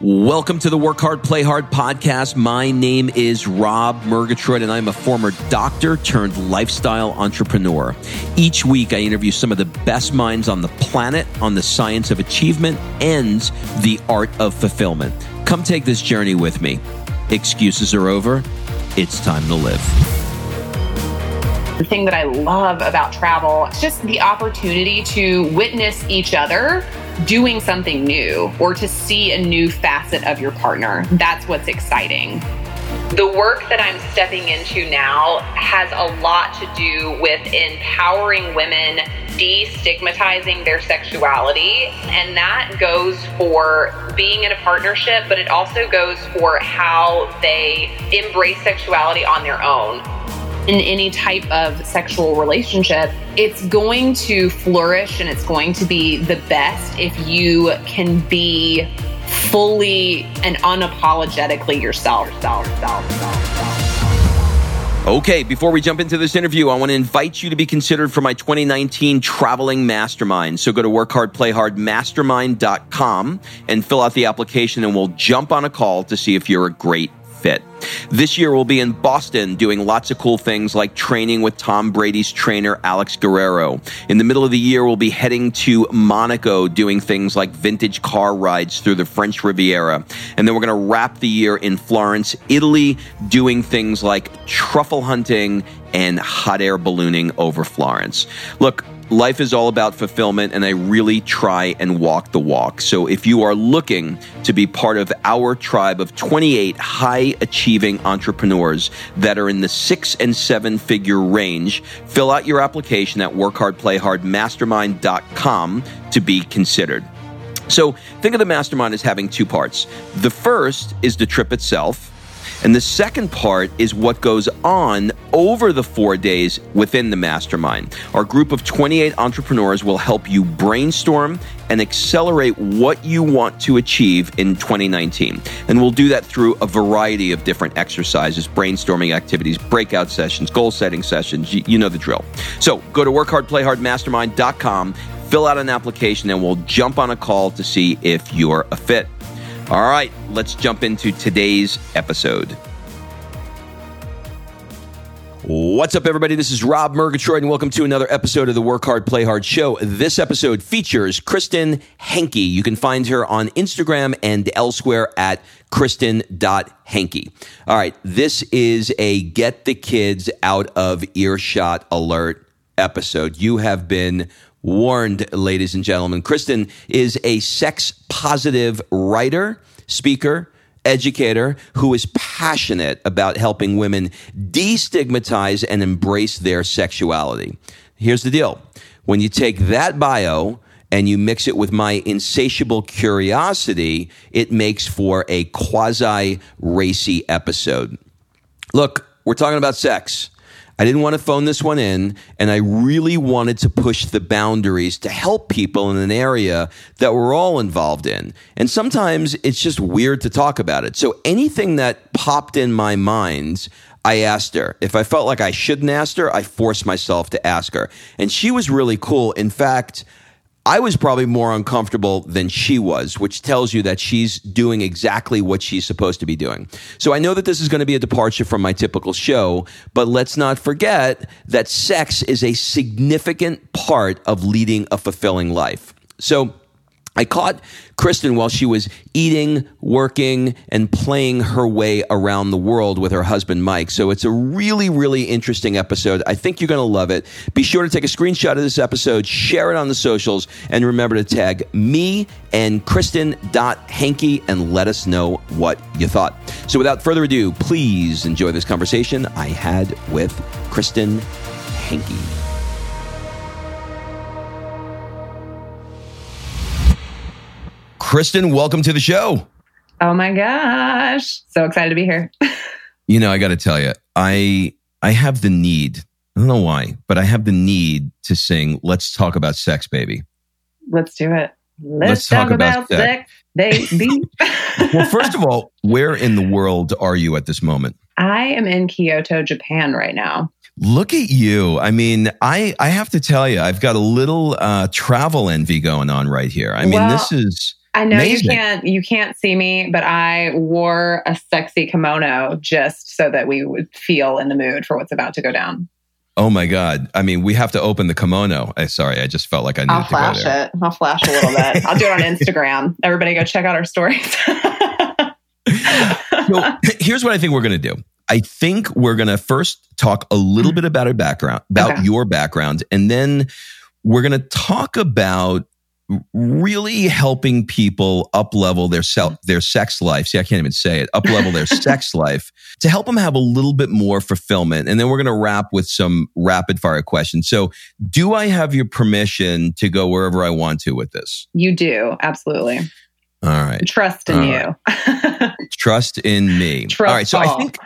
Welcome to the Work Hard, Play Hard podcast. My name is Rob Murgatroyd, and I'm a former doctor turned lifestyle entrepreneur. Each week, I interview some of the best minds on the planet on the science of achievement and the art of fulfillment. Come take this journey with me. Excuses are over. It's time to live. The thing that I love about travel is just the opportunity to witness each other doing something new or to see a new facet of your partner. That's what's exciting. The work that I'm stepping into now has a lot to do with empowering women, destigmatizing their sexuality. And that goes for being in a partnership, but it also goes for how they embrace sexuality on their own in any type of sexual relationship, it's going to flourish and it's going to be the best if you can be fully and unapologetically yourself. yourself, yourself, yourself. Okay, before we jump into this interview, I want to invite you to be considered for my 2019 traveling mastermind. So go to workhardplayhardmastermind.com and fill out the application and we'll jump on a call to see if you're a great fit. This year we'll be in Boston doing lots of cool things like training with Tom Brady's trainer Alex Guerrero. In the middle of the year we'll be heading to Monaco doing things like vintage car rides through the French Riviera. And then we're going to wrap the year in Florence, Italy doing things like truffle hunting and hot air ballooning over Florence. Look, Life is all about fulfillment, and I really try and walk the walk. So, if you are looking to be part of our tribe of 28 high achieving entrepreneurs that are in the six and seven figure range, fill out your application at workhardplayhardmastermind.com to be considered. So, think of the mastermind as having two parts. The first is the trip itself. And the second part is what goes on over the four days within the mastermind. Our group of 28 entrepreneurs will help you brainstorm and accelerate what you want to achieve in 2019. And we'll do that through a variety of different exercises, brainstorming activities, breakout sessions, goal setting sessions. You, know the drill. So go to workhardplayhardmastermind.com, fill out an application, and we'll jump on a call to see if you're a fit. All right, let's jump into today's episode. What's up, everybody? This is Rob Murgatroyd, and welcome to another episode of the Work Hard, Play Hard show. This episode features Christin Henke. You can find her on Instagram and elsewhere at christin.henke. All right, this is a get the kids out of earshot alert episode. You have been warned, ladies and gentlemen. Christin is a sex positive writer, speaker, educator who is passionate about helping women destigmatize and embrace their sexuality. Here's the deal when you take that bio, and you mix it with my insatiable curiosity, it makes for a quasi racy episode. Look, we're talking about sex. I didn't want to phone this one in, and I really wanted to push the boundaries to help people in an area that we're all involved in. And sometimes it's just weird to talk about it. So anything that popped in my mind, I asked her. If I felt like I shouldn't ask her, I forced myself to ask her. And she was really cool. In fact, I was probably more uncomfortable than she was, which tells you that she's doing exactly what she's supposed to be doing. So I know that this is going to be a departure from my typical show, but let's not forget that sex is a significant part of leading a fulfilling life. So I caught Christin while she was eating, working, and playing her way around the world with her husband Mike. So it's a really, really interesting episode. I think you're going to love it. Be sure to take a screenshot of this episode, share it on the socials, and remember to tag me and Christin.Henke and let us know what you thought. So without further ado, please enjoy this conversation I had with Christin Henke. Christin, welcome to the show. Oh my gosh. So excited to be here. you know, I got to tell you, I I have the need. I don't know why, but I have the need to sing "Let's Talk About Sex, Baby." Let's do it. Let's, Let's talk, talk, about, about sex, sex baby. well, first of all, where in the world are you at this moment? I am in Kyoto, Japan right now. Look at you. I mean, I I have to tell you, I've got a little uh, travel envy going on right here. I mean, well, this is I know Amazing. you can't you can't see me, but I wore a sexy kimono just so that we would feel in the mood for what's about to go down. Oh my God. I mean, we have to open the kimono. I, sorry, I just felt like I needed I'll to go flash there. it. I'll flash a little bit. I'll do it on Instagram. Everybody go check out our stories. so here's what I think we're going to do. I think we're going to first talk a little mm-hmm. bit about our background, about Okay. your background, and then we're going to talk about really helping people up level their self, mm. their sex life. See, I can't even say it. Up level their sex life to help them have a little bit more fulfillment. And then we're going to wrap with some rapid fire questions. So, do I have your permission to go wherever I want to with this? you do, absolutely. All right. Trust in All you. Trust in me. Trust All right. So I think,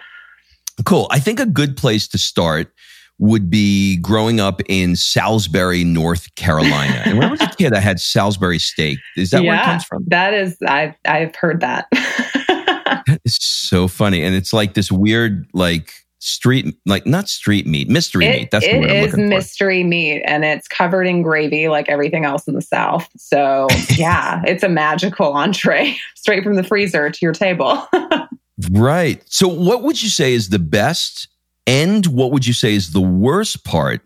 cool. I think a good place to start would be growing up in Salisbury, North Carolina. and when I was a kid, I had Salisbury steak. Is that where it comes from? That is I've I've heard that. That is so funny. And it's like this weird, like, street, like, not street meat, mystery It- meat. That's word I'm is looking for. mystery meat and it's covered in gravy like everything else in the South. So yeah, it's a magical entree straight from the freezer to your table. Right. So, what would you say is the best and what would you say is the worst part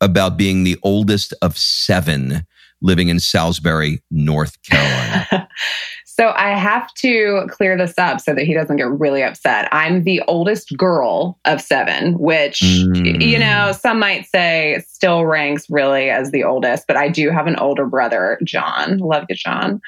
about being the oldest of seven living in Salisbury, North Carolina? so I have to clear this up so that he doesn't get really upset. I'm the oldest girl of seven, which, Mm. you know, some might say still ranks really as the oldest, but I do have an older brother, John. Love you, John.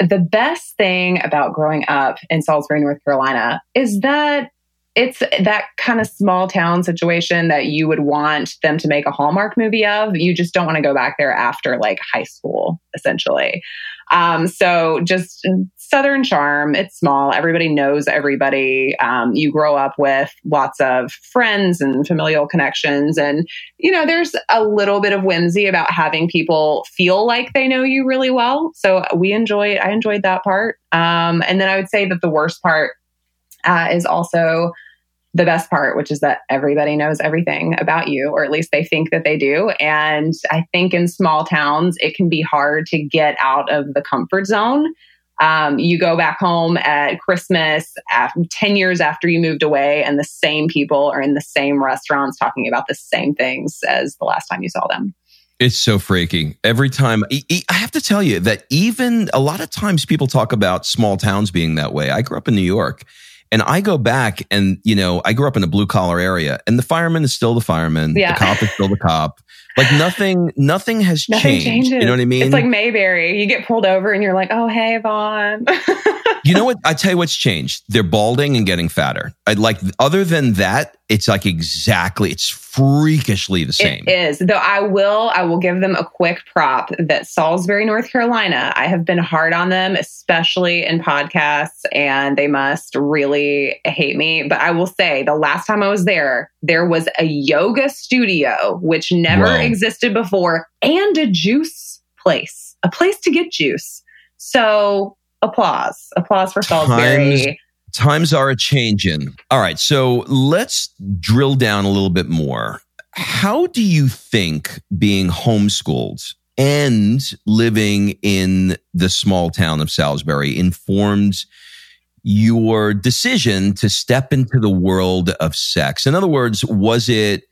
The best thing about growing up in Salisbury, North Carolina is that it's that kind of small town situation that you would want them to make a Hallmark movie of. You just don't want to go back there after like high school, essentially. Um, so just Southern charm. It's small. Everybody knows everybody. Um, you grow up with lots of friends and familial connections. And, you know, there's a little bit of whimsy about having people feel like they know you really well. So we enjoyed, I enjoyed that part. Um, and then I would say that the worst part uh, is also the best part, which is that everybody knows everything about you, or at least they think that they do. And I think in small towns, it can be hard to get out of the comfort zone. Um, you go back home at Christmas after, 10 years after you moved away, and the same people are in the same restaurants talking about the same things as the last time you saw them. It's so freaky. Every time, I have to tell you that even a lot of times people talk about small towns being that way. I grew up in New York and I go back and, you know, I grew up in a blue collar area and the fireman is still the fireman. Yeah. The cop is still the cop. Like nothing, nothing has Nothing changed. changes. You know what I mean? It's like Mayberry. You get pulled over and you're like, oh, hey, Vaughn. you know what? I tell you what's changed. They're balding and getting fatter. I like, other than that, it's like exactly, it's freakishly the same. It is. Though I will I will give them a quick prop that Salisbury, North Carolina, I have been hard on them, especially in podcasts, and they must really hate me. But I will say the last time I was there, there was a yoga studio, which never. Existed before, and a juice place, a place to get juice. So applause. Applause for Salisbury. Times are a changing. All right. So let's drill down a little bit more. How do you think being homeschooled and living in the small town of Salisbury informed your decision to step into the world of sex? In other words, was it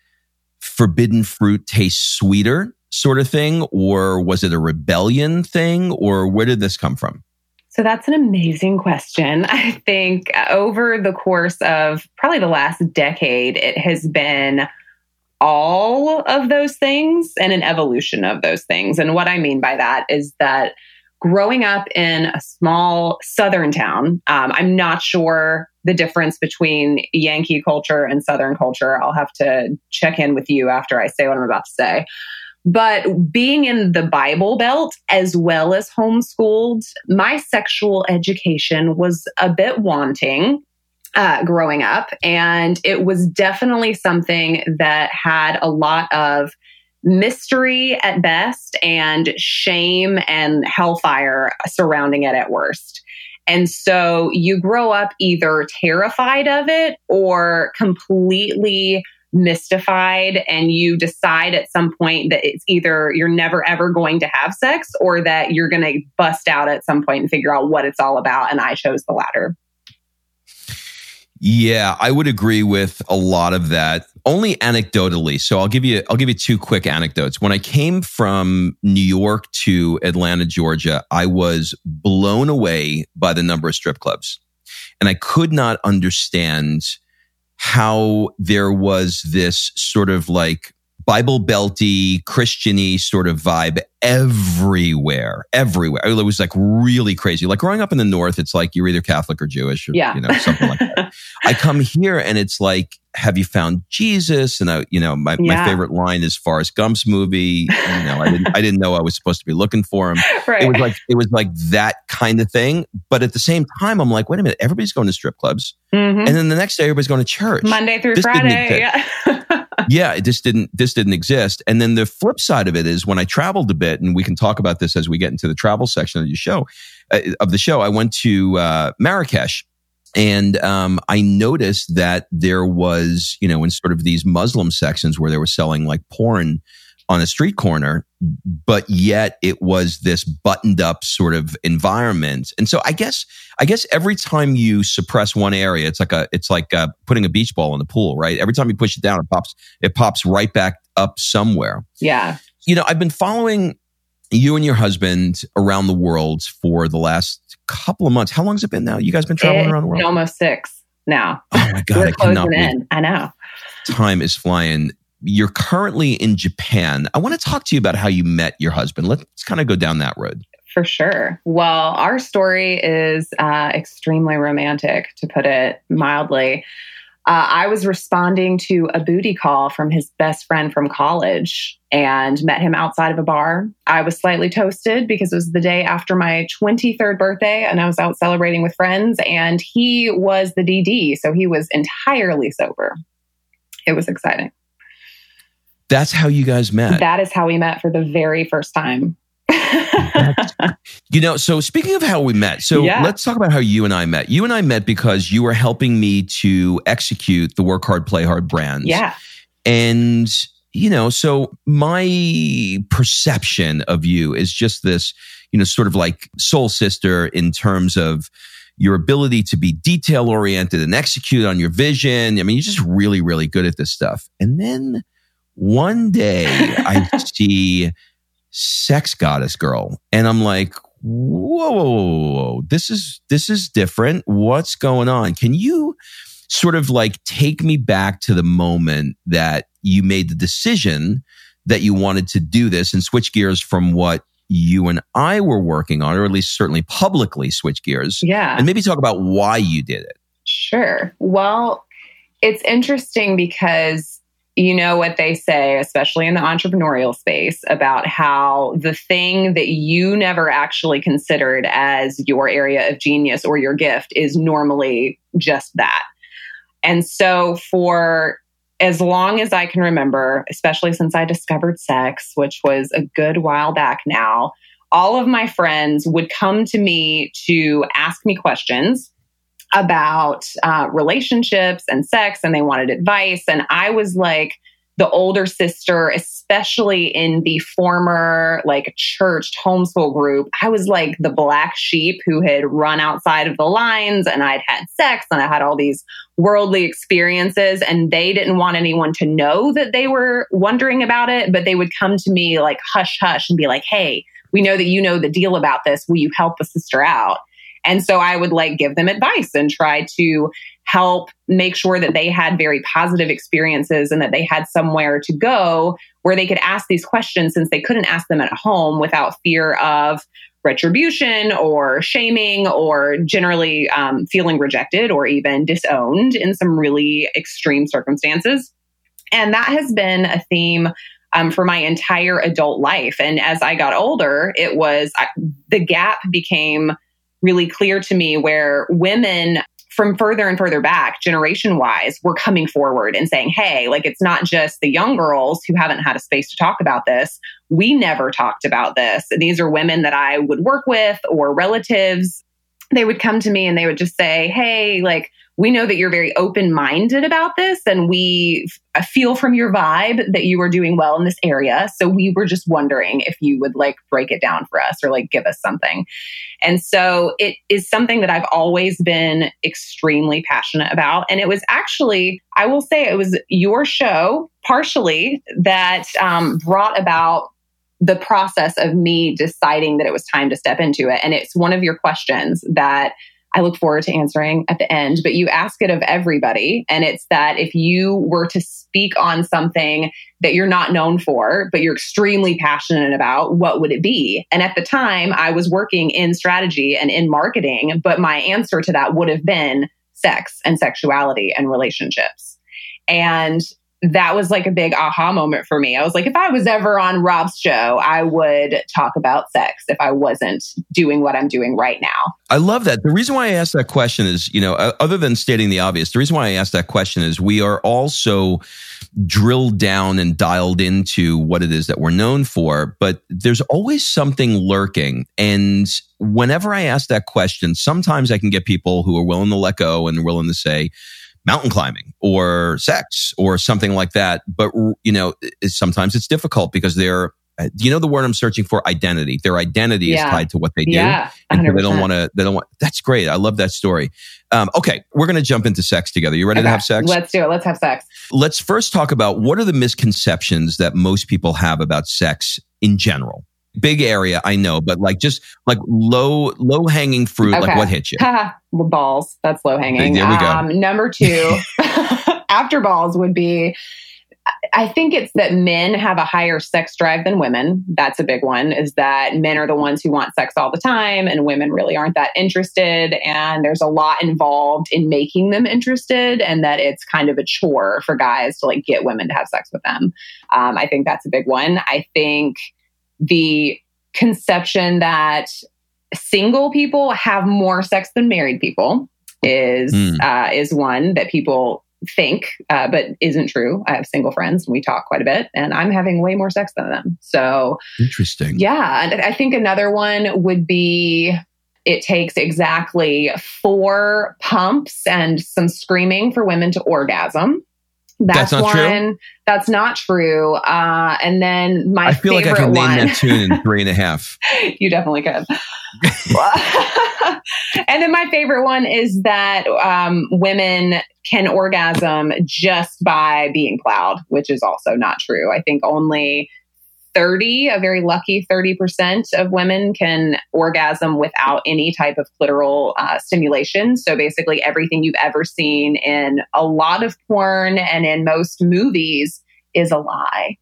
forbidden fruit tastes sweeter sort of thing, or was it a rebellion thing, or where did this come from? So that's an amazing question. I think over the course of probably the last decade, it has been all of those things and an evolution of those things. And what I mean by that is that growing up in a small southern town, um, I'm not sure the difference between Yankee culture and Southern culture. I'll have to check in with you after I say what I'm about to say. But being in the Bible Belt as well as homeschooled, my sexual education was a bit wanting uh, growing up. And it was definitely something that had a lot of mystery at best and shame and hellfire surrounding it at worst. And so you grow up either terrified of it or completely mystified and you decide at some point that it's either you're never ever going to have sex or that you're going to bust out at some point and figure out what it's all about. And I chose the latter. Yeah, I would agree with a lot of that. Only anecdotally. So I'll give you I'll give you two quick anecdotes. When I came from New York to Atlanta, Georgia, I was blown away by the number of strip clubs. And I could not understand how there was this sort of like Bible belty, Christiany sort of vibe everywhere, everywhere. It was like really crazy. Like growing up in the North, it's like you're either Catholic or Jewish or, yeah. you know, something like that. I come here and it's like, have you found Jesus? And I, you know, my, yeah. my favorite line is Forrest Gump's movie. You know, I didn't, I didn't know I was supposed to be looking for him. Right. It was like, it was like that kind of thing. But at the same time, I'm like, wait a minute, everybody's going to strip clubs. Mm-hmm. And then the next day, everybody's going to church. Monday through this Friday. Yeah. yeah, it just didn't this didn't exist. And then the flip side of it is when I traveled a bit, and we can talk about this as we get into the travel section of the show. Uh, of the show, I went to uh, Marrakesh, and um, I noticed that there was, you know, in sort of these Muslim sections where they were selling like porn on a street corner, but yet it was this buttoned up sort of environment. And so I guess, I guess every time you suppress one area, it's like a, it's like uh, putting a beach ball in the pool, right? Every time you push it down, it pops, it pops right back up somewhere. Yeah. You know, I've been following you and your husband around the world for the last couple of months. How long has it been now? You guys been traveling around the world? Almost six now. Oh my God. We're I cannot in. I know. Time is flying you're currently in Japan. I want to talk to you about how you met your husband. Let's kind of go down that road. For sure. Well, our story is uh, extremely romantic, to put it mildly. Uh, I was responding to a booty call from his best friend from college and met him outside of a bar. I was slightly toasted because it was the day after my 23rd birthday and I was out celebrating with friends, and he was the DD. So he was entirely sober. It was exciting. That's how you guys met. That is how we met for the very first time. you know, so speaking of how we met, so yeah. let's talk about how you and I met. You and I met because you were helping me to execute the work hard, play hard brand. Yeah. And, you know, so my perception of you is just this, you know, sort of like soul sister in terms of your ability to be detail oriented and execute on your vision. I mean, you're just really, really good at this stuff. And then one day I see sex goddess girl and I'm like, whoa, whoa, whoa, whoa, this is, this is different. What's going on? Can you sort of like take me back to the moment that you made the decision that you wanted to do this and switch gears from what you and I were working on, or at least certainly publicly switch gears. Yeah. And maybe talk about why you did it. Sure. Well, it's interesting because you know what they say, especially in the entrepreneurial space, about how the thing that you never actually considered as your area of genius or your gift is normally just that. And so, for as long as I can remember, especially since I discovered sex, which was a good while back now, all of my friends would come to me to ask me questions about uh, relationships and sex and they wanted advice. And I was like, the older sister, especially in the former like church homeschool group, I was like the black sheep who had run outside of the lines and I'd had sex and I had all these worldly experiences and they didn't want anyone to know that they were wondering about it, but they would come to me like hush hush and be like, Hey, we know that you know the deal about this. Will you help a sister out? And so I would like give them advice and try to help make sure that they had very positive experiences and that they had somewhere to go where they could ask these questions since they couldn't ask them at home without fear of retribution or shaming or generally um, feeling rejected or even disowned in some really extreme circumstances. And that has been a theme um, for my entire adult life. And as I got older, it was I, the gap became really clear to me where women from further and further back, generation wise, were coming forward and saying, hey, like it's not just the young girls who haven't had a space to talk about this. We never talked about this. These are women that I would work with or relatives they would come to me and they would just say, Hey, like, we know that you're very open minded about this and we f- feel from your vibe that you are doing well in this area. So we were just wondering if you would like break it down for us or like give us something. And so it is something that I've always been extremely passionate about. And it was actually, I will say, it was your show partially that um, brought about the process of me deciding that it was time to step into it. And it's one of your questions that I look forward to answering at the end, but you ask it of everybody. And it's that if you were to speak on something that you're not known for, but you're extremely passionate about, what would it be? And at the time, I was working in strategy and in marketing, but my answer to that would have been sex and sexuality and relationships. And that was like a big aha moment for me. I was like, if I was ever on Rob's show, I would talk about sex if I wasn't doing what I'm doing right now. I love that. The reason why I asked that question is, you know, other than stating the obvious, the reason why I asked that question is we are also drilled down and dialed into what it is that we're known for, but there's always something lurking. And whenever I ask that question, sometimes I can get people who are willing to let go and willing to say, mountain climbing or sex or something like that. But, you know, sometimes it's difficult because they're, you know the word I'm searching for? Identity. Their identity yeah. is tied to what they do. Yeah, and they don't want to, they don't want, that's great. I love that story. Um, okay. We're going to jump into sex together. You ready okay. to have sex? Let's do it. Let's have sex. Let's first talk about what are the misconceptions that most people have about sex in general? Big area i know but like just like low low hanging fruit okay. like what hits you balls that's low hanging there we go. Um, number two after balls would be I think it's that men have a higher sex drive than women. That's a big one, is that men are the ones who want sex all the time and women really aren't that interested. And there's a lot involved in making them interested, and that it's kind of a chore for guys to like get women to have sex with them. Um, I think that's a big one. I think the conception that single people have more sex than married people is mm. uh, is one that people think, uh, but isn't true. I have single friends and we talk quite a bit, and I'm having way more sex than them. So interesting. Yeah, and I think another one would be it takes exactly four pumps and some screaming for women to orgasm. That's, that's one. True? That's not true. Uh, and then my I feel like I can name that tune in three and a half. you definitely could. and then my favorite one is that um, women can orgasm just by being plowed, which is also not true. I think only 30, a very lucky 30% of women can orgasm without any type of clitoral uh, stimulation. So basically, everything you've ever seen in a lot of porn and in most movies is a lie.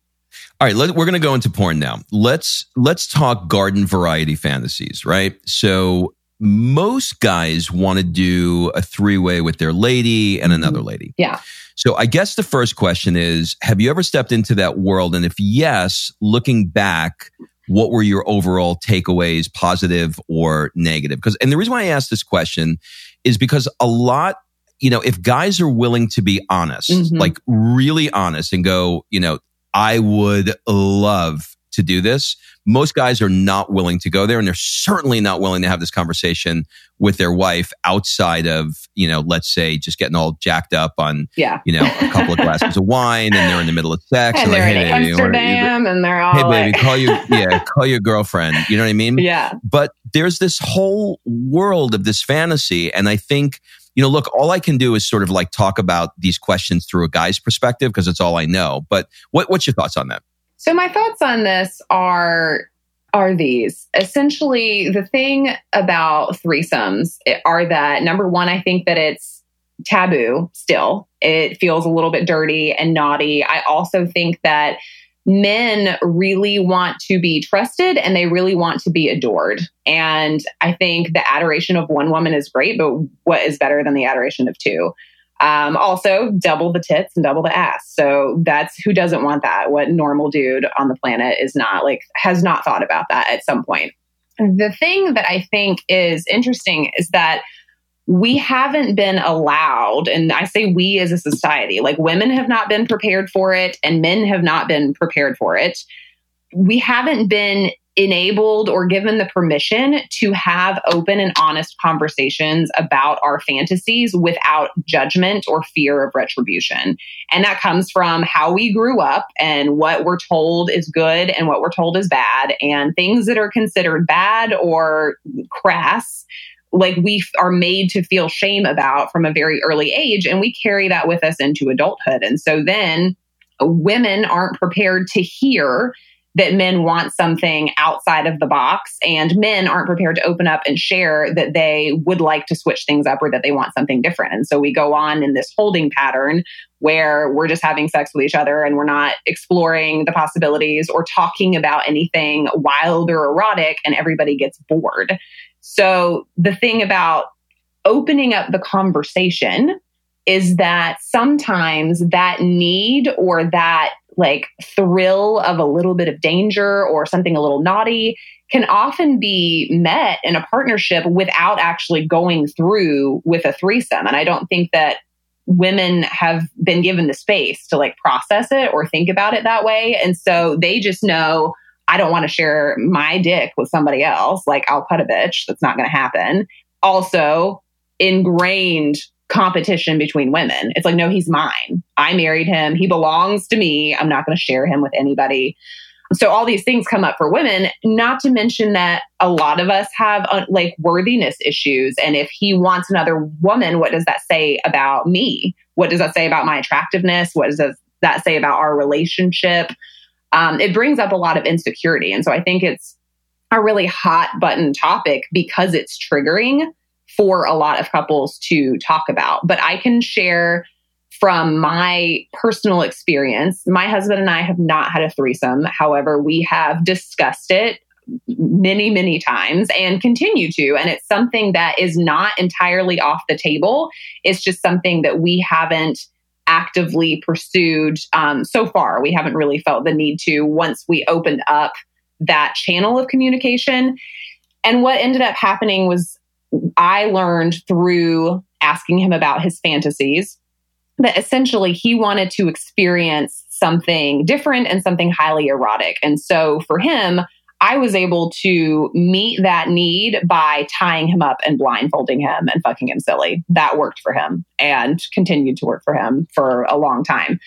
All right, let, we're going to go into porn now. Let's let's talk garden variety fantasies, right? So most guys want to do a three way with their lady and another lady. Yeah. So I guess the first question is Have you ever stepped into that world? And if yes, looking back, what were your overall takeaways, positive or negative? Because, and the reason why I ask this question is because a lot, you know, if guys are willing to be honest, mm-hmm. like really honest and go, you know, I would love to do this. Most guys are not willing to go there and they're certainly not willing to have this conversation with their wife outside of, you know, let's say just getting all jacked up on, yeah. you know, a couple of glasses of wine and they're in the middle of sex and, and they're like, in hey, Amsterdam and they're all Hey baby, like... call you, yeah, call your girlfriend. You know what I mean? Yeah. But there's this whole world of this fantasy. And I think, you know, look, all I can do is sort of like talk about these questions through a guy's perspective because it's all I know. But what, what's your thoughts on that? So my thoughts on this are are these essentially the thing about threesomes eh, are that number one, I think that it's taboo still. It feels a little bit dirty and naughty. I also think that men really want to be trusted and they really want to be adored. And I think the adoration of one woman is great, but what is better than the adoration of two? Um, also, double the tits and double the ass. So that's who doesn't want that? What normal dude on the planet is not like, has not thought about that at some point. The thing that I think is interesting is that we haven't been allowed, and I say we as a society, like women have not been prepared for it and men have not been prepared for it. We haven't been enabled or given the permission to have open and honest conversations about our fantasies without judgment or fear of retribution. And that comes from how we grew up and what we're told is good and what we're told is bad, and things that are considered bad or crass like we are made to feel shame about from a very early age and we carry that with us into adulthood and so then women aren't prepared to hear that men want something outside of the box and men aren't prepared to open up and share that they would like to switch things up or that they want something different. And so we go on in this holding pattern where we're just having sex with each other and we're not exploring the possibilities or talking about anything wild or erotic and everybody gets bored. So the thing about opening up the conversation is that sometimes that need or that like thrill of a little bit of danger or something a little naughty can often be met in a partnership without actually going through with a threesome. And I don't think that women have been given the space to like process it or think about it that way. And so they just know I don't want to share my dick with somebody else. Like I'll cut a bitch. That's not going to happen. Also, ingrained competition between women. It's like, no, he's mine. I married him. He belongs to me. I'm not going to share him with anybody. So all these things come up for women, not to mention that a lot of us have uh, like worthiness issues. And if he wants another woman, what does that say about me? What does that say about my attractiveness? What does that say about our relationship? Um, it brings up a lot of insecurity. And so I think it's a really hot button topic because it's triggering for a lot of couples to talk about. But I can share from my personal experience. My husband and I have not had a threesome. However, we have discussed it many, many times and continue to. And it's something that is not entirely off the table. It's just something that we haven't actively pursued um, so far. We haven't really felt the need to once we opened up that channel of communication. And what ended up happening was I learned through asking him about his fantasies that essentially he wanted to experience something different and something highly erotic. And so for him, I was able to meet that need by tying him up and blindfolding him and fucking him silly. That worked for him and continued to work for him for a long time.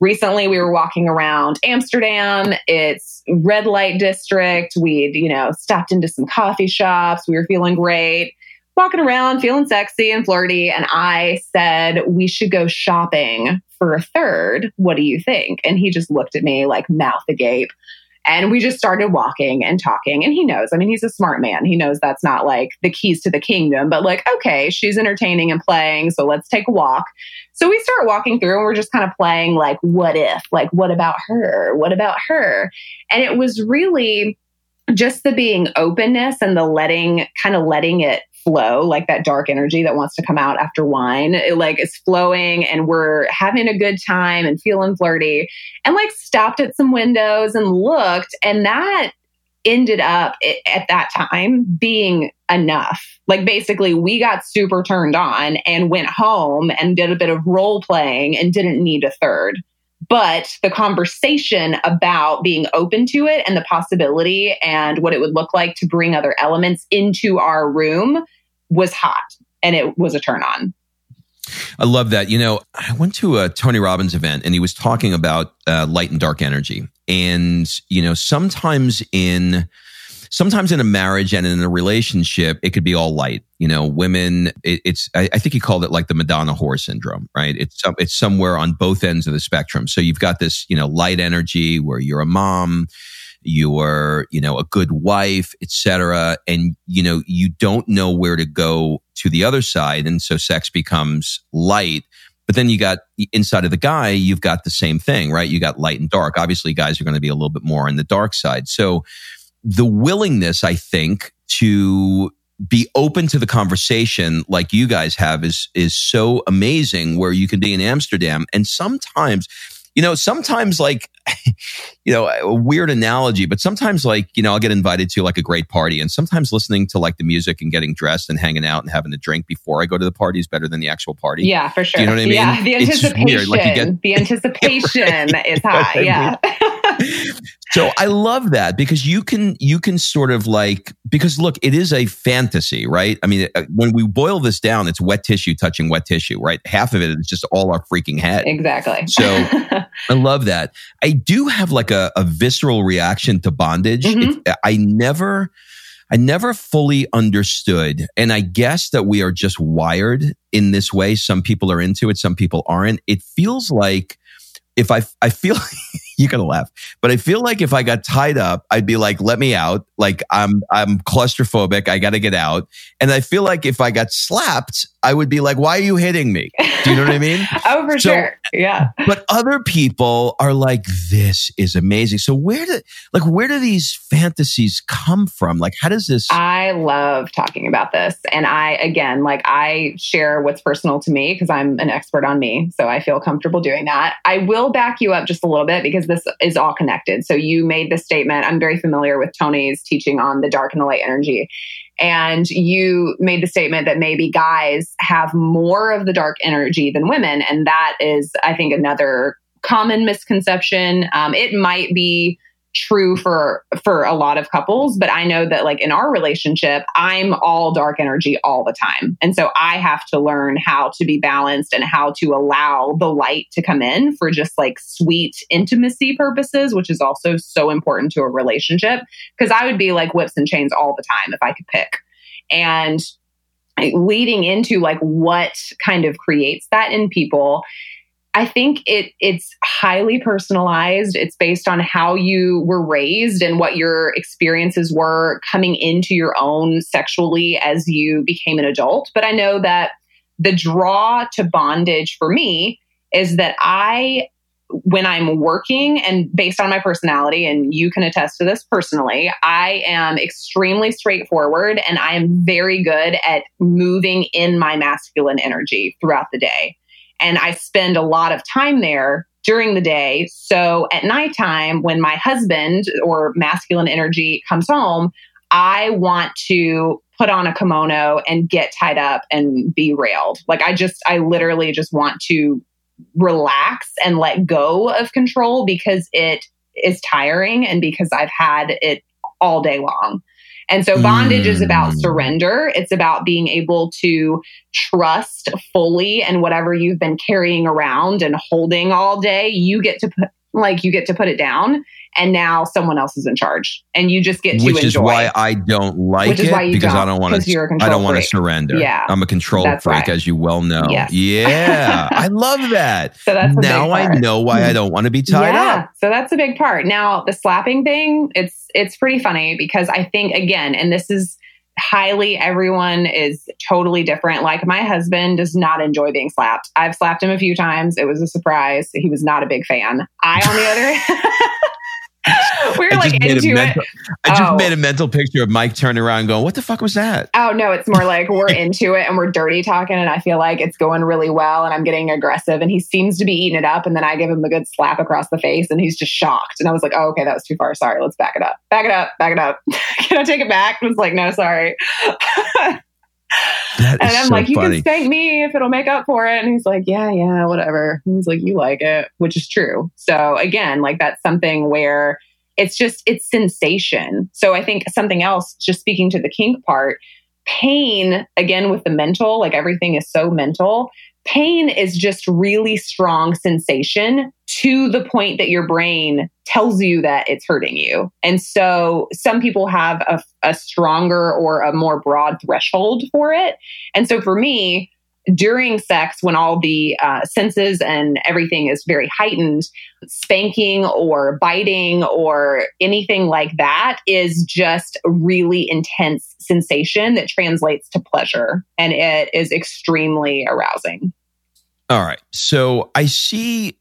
Recently, we were walking around Amsterdam. It's red light district. We'd, you know, stopped into some coffee shops. We were feeling great walking around feeling sexy and flirty. And I said, we should go shopping for a third. What do you think? And he just looked at me like mouth agape. And we just started walking and talking. And he knows, I mean, he's a smart man. He knows that's not like the keys to the kingdom, but like, okay, she's entertaining and playing. So let's take a walk. So we start walking through and we're just kind of playing like, what if? Like, what about her? What about her? And it was really just the being openness and the letting, kind of letting it flow, like that dark energy that wants to come out after wine. It like is flowing and we're having a good time and feeling flirty and like stopped at some windows and looked and that ended up at that time being enough. Like basically we got super turned on and went home and did a bit of role playing and didn't need a third. But the conversation about being open to it and the possibility and what it would look like to bring other elements into our room was hot and it was a turn on. I love that. You know, I went to a Tony Robbins event and he was talking about uh, light and dark energy. And, you know, sometimes in sometimes in a marriage and in a relationship, it could be all light. You know, women, it, it's, I, I, think he called it like the Madonna whore syndrome, right? It's, it's somewhere on both ends of the spectrum. So you've got this, you know, light energy where you're a mom, you're, you know, a good wife, etc. And, you know, you don't know where to go to the other side. And so sex becomes light. But then you got inside of the guy, you've got the same thing, right? You got light and dark. Obviously, guys are going to be a little bit more on the dark side. So, the willingness, I think, to be open to the conversation like you guys have is is so amazing where you can be in Amsterdam. And sometimes you know sometimes like you know a weird analogy but sometimes like you know I'll get invited to like a great party and sometimes listening to like the music and getting dressed and hanging out and having a drink before I go to the party is better than the actual party. Yeah, for sure. Do you know what I mean? Yeah, the anticipation. Like get, the anticipation is high. Yeah. so I love that because you can you can sort of like because look, it is a fantasy, right? I mean, uh, when we boil this down, it's wet tissue touching wet tissue, right? Half of it is just all our freaking head. Exactly. So I love that. I do have like a, a visceral reaction to bondage. Mhm. It, I never. I never fully understood. And I guess that we are just wired in this way. Some people are into it, some people aren't. It feels like if I, I feel, you're going to laugh, but I feel like if I got tied up, I'd be like, let me out. Like I'm, I'm claustrophobic. I got to get out. And I feel like if I got slapped, I would be like, why are you hitting me? Do you know what I mean? oh, for So- sure. Yeah. but other people are like, this is amazing. So where do, like, where do these fantasies come from? Like, how does this? I love talking about this. And I, again, like I share what's personal to me because I'm an expert on me. So I feel comfortable doing that. I will back you up just a little bit because this is all connected. So you made the statement. I'm very familiar with Tony's teaching on the dark and the light energy. And you made the statement that maybe guys have more of the dark energy than women. And that is, I think, another common misconception. Um, it might be true for for a lot of couples but i know that like in our relationship i'm all dark energy all the time. And so i have to learn how to be balanced and how to allow the light to come in for just like sweet intimacy purposes which is also so important to a relationship. Because i would be like whips and chains all the time if i could pick. And leading into like what kind of creates that in people I think it it's highly personalized. It's based on how you were raised and what your experiences were coming into your own sexually as you became an adult. But I know that the draw to bondage for me is that I when I'm working and based on my personality, and you can attest to this personally, I am extremely straightforward and I am very good at moving in my masculine energy throughout the day. And I spend a lot of time there during the day. So at nighttime, when my husband or masculine energy comes home, I want to put on a kimono and get tied up and be railed. Like I just, I literally just want to relax and let go of control because it is tiring and because I've had it all day long. And so bondage is about Mm. surrender. It's about being able to trust fully and whatever you've been carrying around and holding all day, you get to put like you get to put it down and now someone else is in charge and you just get to Which enjoy. Which is why I don't like Which it because I don't, don't want to. I don't want to surrender. Yeah, I'm a control that's freak, why. as you well know. Yes. Yeah, I love that. so that's now I know why I don't want to be tied yeah, up. so that's a big part. Now the slapping thing, it's it's pretty funny because I think again, and this is highly everyone is totally different. Like my husband does not enjoy being slapped. I've slapped him a few times. It was a surprise. He was not a big fan. I on the other were I like just made a into it. mental, I just Oh. made a mental picture of Mike turning around, going, "What the fuck was that?" Oh no, it's more like we're into it and we're dirty talking and I feel like it's going really well and I'm getting aggressive and he seems to be eating it up and then I give him a good slap across the face and he's just shocked. And I was like, oh, okay, that was too far. Sorry, let's back it up. Back it up, back it up. Can I take it back? And it's like, no, sorry. And I'm so like, you funny. can spank me if it'll make up for it. And he's like, yeah, yeah, whatever. And he's like, you like it, which is true. So again, like that's something where it's just, it's sensation. So I think something else, just speaking to the kink part, pain, again, with the mental, like everything is so mental. Pain is just really strong sensation to the point that your brain tells you that it's hurting you. And so some people have a, a stronger or a more broad threshold for it. And so for me, during sex, when all the uh, senses and everything is very heightened, spanking or biting or anything like that is just really intense sensation that translates to pleasure. And it is extremely arousing. All right. So I see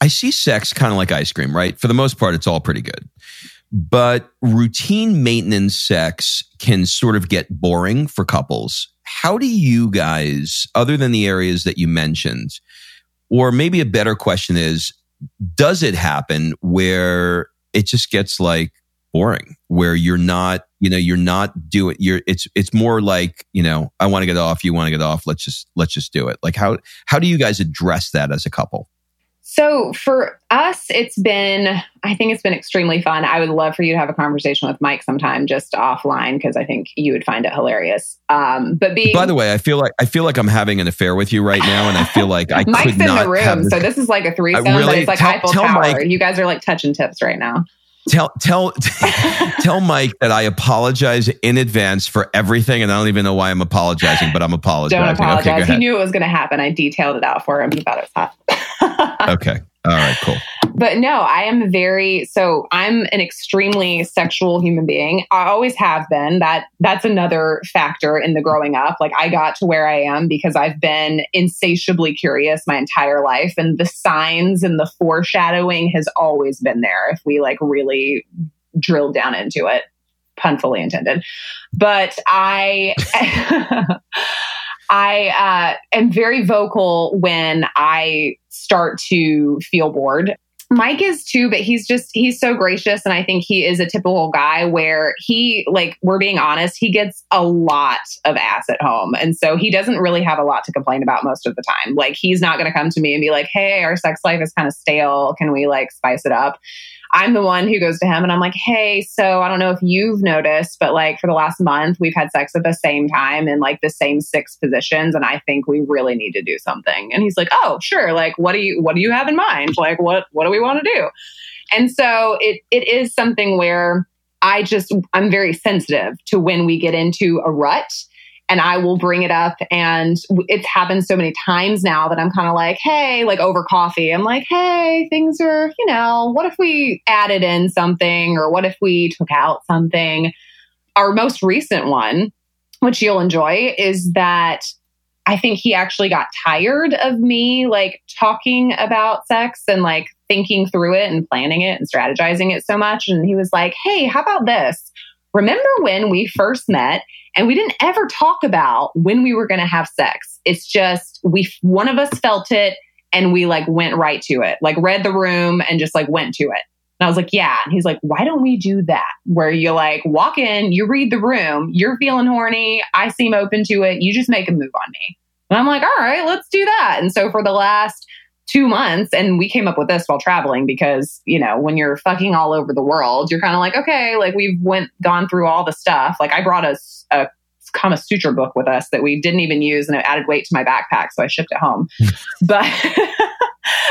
I see sex kind of like ice cream, right? For the most part, it's all pretty good. But routine maintenance sex can sort of get boring for couples. How do you guys, other than the areas that you mentioned, or maybe a better question is, does it happen where it just gets like boring, where you're not, you know, you're not doing, you're, it's, it's more like, you know, I want to get off, you want to get off, let's just, let's just do it. Like how, how do you guys address that as a couple? So for us, it's been, I think it's been extremely fun. I would love for you to have a conversation with Mike sometime just offline because I think you would find it hilarious. Um, but being, By the way, I feel like I feel like I'm having an affair with you right now, and I feel like I Mike's could in not the room, this- so this is like a threesome, really- but it's like tell- Eiffel tell Tower. Mike- you guys are like touching tips right now. Tell tell tell Mike that I apologize in advance for everything, and I don't even know why I'm apologizing, but I'm apologizing. Don't Okay, apologize. he knew it was going to happen. I detailed it out for him. He thought it was hot. Okay, all right, cool. but no, I am very so I'm an extremely sexual human being. I always have been. That that's another factor in the growing up. Like I got to where I am because I've been insatiably curious my entire life and the signs and the foreshadowing has always been there if we like really drill down into it. Pun fully intended. But I I uh, am very vocal when I start to feel bored. Mike is too, but he's just, he's so gracious. And I think he is a typical guy where he, like, we're being honest, he gets a lot of ass at home. And so he doesn't really have a lot to complain about most of the time. Like, he's not going to come to me and be like, hey, our sex life is kind of stale. Can we, like, spice it up? I'm the one who goes to him and I'm like, hey, so I don't know if you've noticed, but like for the last month, we've had sex at the same time in like the same six positions. And I think we really need to do something. And he's like, oh, sure. Like, what do you, what do you have in mind? Like, what, what do we want to do? And so it, it is something where I just, I'm very sensitive to when we get into a rut and I will bring it up. And it's happened so many times now that I'm kind of like, hey, like over coffee, I'm like, hey, things are, you know, what if we added in something or what if we took out something? Our most recent one, which you'll enjoy, is that I think he actually got tired of me like talking about sex and like thinking through it and planning it and strategizing it so much. And he was like, hey, how about this? Remember when we first met and we didn't ever talk about when we were going to have sex? It's just we one of us felt it and we like went right to it. Like read the room and just like went to it. And I was like, yeah. And he's like, why don't we do that? Where you like walk in, you read the room, you're feeling horny, I seem open to it, you just make a move on me. And I'm like, all right, let's do that. And so for the last two months and we came up with this while traveling because you know when you're fucking all over the world you're kind of like okay like we've went gone through all the stuff. Like i brought a, a kama sutra book with us that we didn't even use and it added weight to my backpack so i shipped it home. But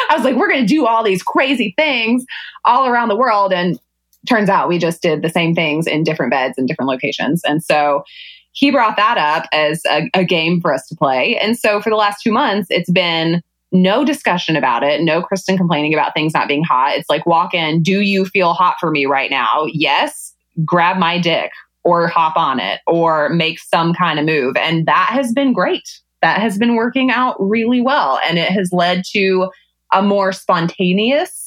i was like we're going to do all these crazy things all around the world. And turns out we just did the same things in different beds in different locations. And so he brought that up as a, a game for us to play. And so for the last two months it's been no discussion about it. No Christin complaining about things not being hot. It's like walk in. Do you feel hot for me right now? Yes. Grab my dick or hop on it or make some kind of move. And that has been great. That has been working out really well. And it has led to a more spontaneous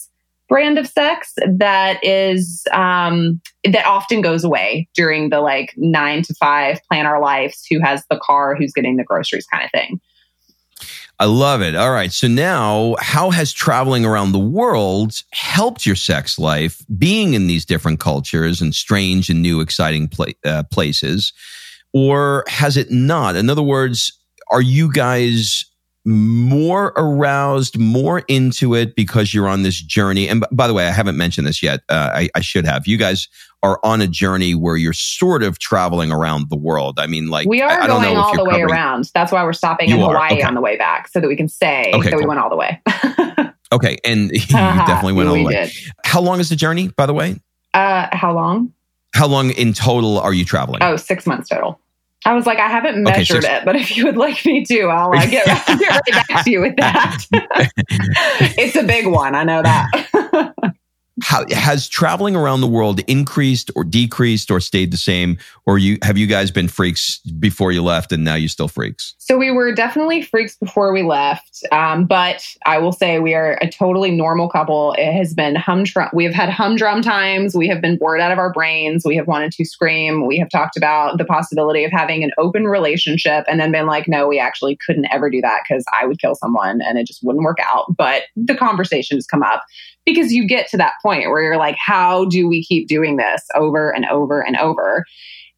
brand of sex that is um that often goes away during the like nine to five plan our lives who has the car who's getting the groceries kind of thing I love it. All right. So now, how has traveling around the world helped your sex life, being in these different cultures and strange and new, exciting pla- uh, places? Or has it not? In other words, are you guys more aroused, more into it because you're on this journey? And b- by the way, I haven't mentioned this yet. Uh, I, I should have. You guys are on a journey where you're sort of traveling around the world. I mean, like we are I, I don't going know all the way covering- around. That's why we're stopping You in are, Hawaii okay. on the way back, so that we can say Okay, that we cool. went all the way. Okay, and you definitely went all the way. did. How long is the journey, by the way? Uh, how long? How long in total are you traveling? Oh, six months total. I was like, I haven't Okay, measured it, but if you would like me to, I'll uh, get, get right back to you with that. it's a big one. I know that. How has traveling around the world increased or decreased or stayed the same? Or you have you guys been freaks before you left and now you still freaks? So we were definitely freaks before we left, um, but I will say we are a totally normal couple. It has been humdrum. We have had humdrum times. We have been bored out of our brains. We have wanted to scream. We have talked about the possibility of having an open relationship, and then been like, no, we actually couldn't ever do that because I would kill someone and it just wouldn't work out. But the conversation has come up because you get to that point where you're like, how do we keep doing this over and over and over?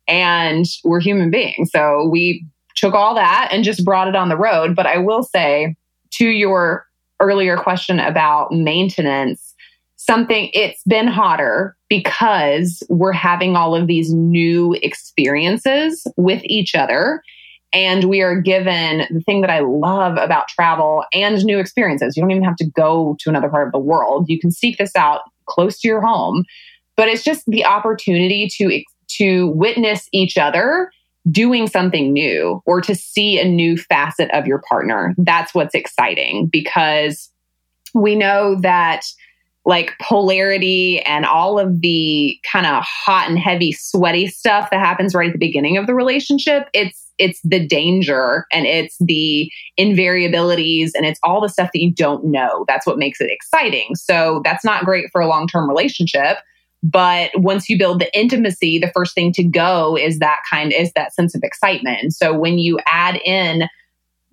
And we're human beings, so we took all that and just brought it on the road. But I will say to your earlier question about maintenance, something it's been hotter because we're having all of these new experiences with each other. And we are given the thing that I love about travel and new experiences. You don't even have to go to another part of the world. You can seek this out close to your home, but it's just the opportunity to, to witness each other doing something new or to see a new facet of your partner. That's what's exciting because we know that like polarity and all of the kind of hot and heavy sweaty stuff that happens right at the beginning of the relationship it's it's the danger and it's the invariabilities and it's all the stuff that you don't know that's what makes it exciting so that's not great for a long-term relationship but once you build the intimacy, the first thing to go is that kind is that sense of excitement. And so when you add in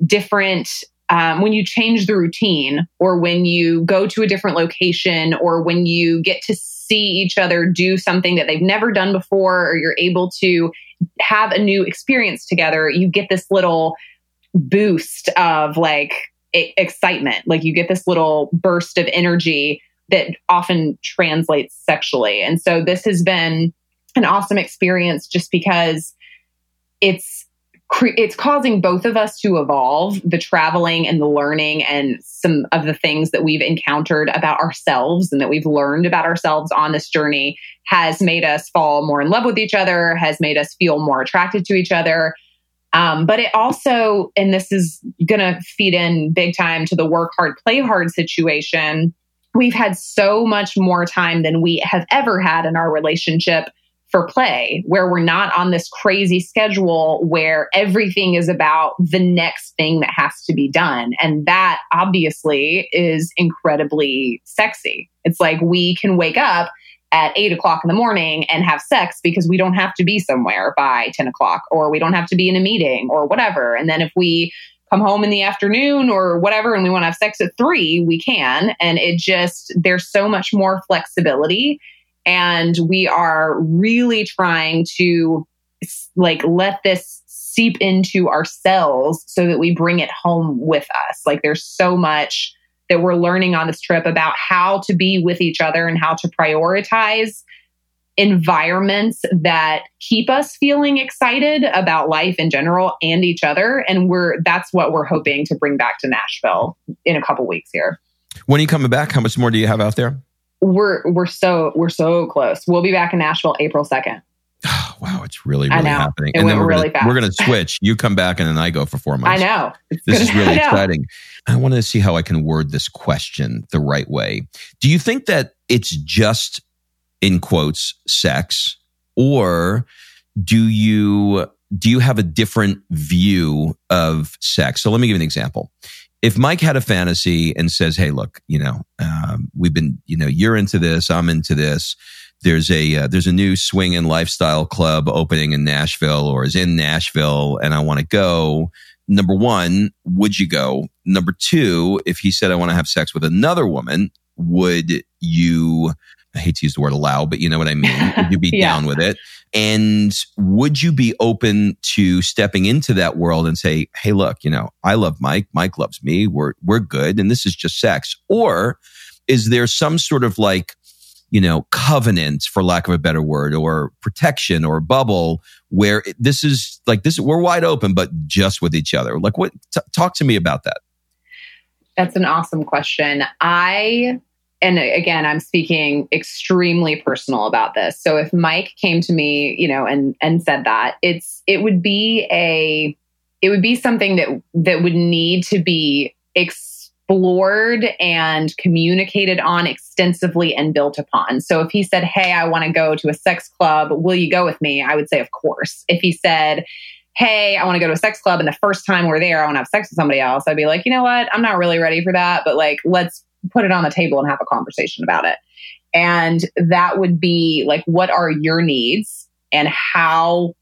different um, when you change the routine or when you go to a different location or when you get to see each other do something that they've never done before or you're able to have a new experience together you get this little boost of like excitement like you get this little burst of energy that often translates sexually. And so this has been an awesome experience just because it's it's causing both of us to evolve the traveling and the learning and some of the things that we've encountered about ourselves and that we've learned about ourselves on this journey has made us fall more in love with each other has made us feel more attracted to each other. Um, but it also and this is going to feed in big time to the work hard play hard situation we've had so much more time than we have ever had in our relationship for play, where we're not on this crazy schedule where everything is about the next thing that has to be done. And that obviously is incredibly sexy. It's like we can wake up at eight o'clock in the morning and have sex because we don't have to be somewhere by 10 o'clock or we don't have to be in a meeting or whatever. And then if we come home in the afternoon or whatever and we want to have sex at three, we can. And it just, there's so much more flexibility. And we are really trying to like let this seep into ourselves so that we bring it home with us. Like there's so much that we're learning on this trip about how to be with each other and how to prioritize environments that keep us feeling excited about life in general and each other and we're that's what we're hoping to bring back to Nashville in a couple weeks here. When are you coming back? How much more do you have out there? We're we're so we're so close. We'll be back in Nashville April 2nd. wow, it's really, really happening. It and then we're really gonna, fast. We're going to switch. You come back and then I go for four months. I know. It's this is really I exciting. I want to see how I can word this question the right way. Do you think that it's just in quotes sex or do you do you have a different view of sex so let me give you an example if mike had a fantasy and says hey look you know um, we've been you know you're into this i'm into this. There's a uh, there's a new swing and lifestyle club opening in nashville or is in nashville and i want to go. Number one would you go? Number two if he said i want to have sex with another woman would you I hate to use the word allow, but you know what I mean. Would you be yeah. down with it? And would you be open to stepping into that world and say, "Hey, look, you know, I love Mike. Mike loves me. We're we're good, and this is just sex." Or is there some sort of like, you know, covenant, for lack of a better word, or protection or bubble where this is like this? We're wide open, but just with each other. Like, what? T- talk to me about that. That's an awesome question. I and again, I'm speaking extremely personal about this. So if Mike came to me, you know, and and said that, it's it would be a it would be something that that would need to be explored and communicated on extensively and built upon. So if he said, "Hey, I want to go to a sex club, will you go with me?" I would say, "Of course." If he said, hey, I want to go to a sex club. And the first time we're there, I want to have sex with somebody else. I'd be like, you know what? I'm not really ready for that, but like, let's put it on the table and have a conversation about it. And that would be like, what are your needs and how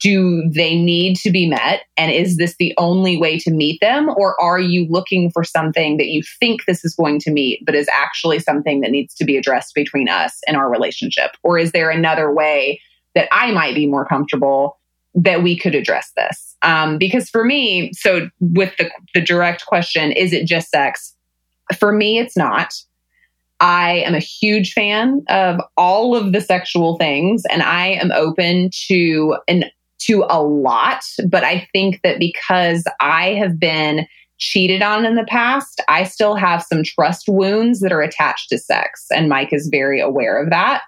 do they need to be met? And is this the only way to meet them? Or are you looking for something that you think this is going to meet, but is actually something that needs to be addressed between us and our relationship? Or is there another way that I might be more comfortable that we could address this? Um, because for me, so with the, the direct question, is it just sex? For me, it's not. I am a huge fan of all of the sexual things and I am open to an to a lot, but I think that because I have been cheated on in the past, I still have some trust wounds that are attached to sex and Mike is very aware of that.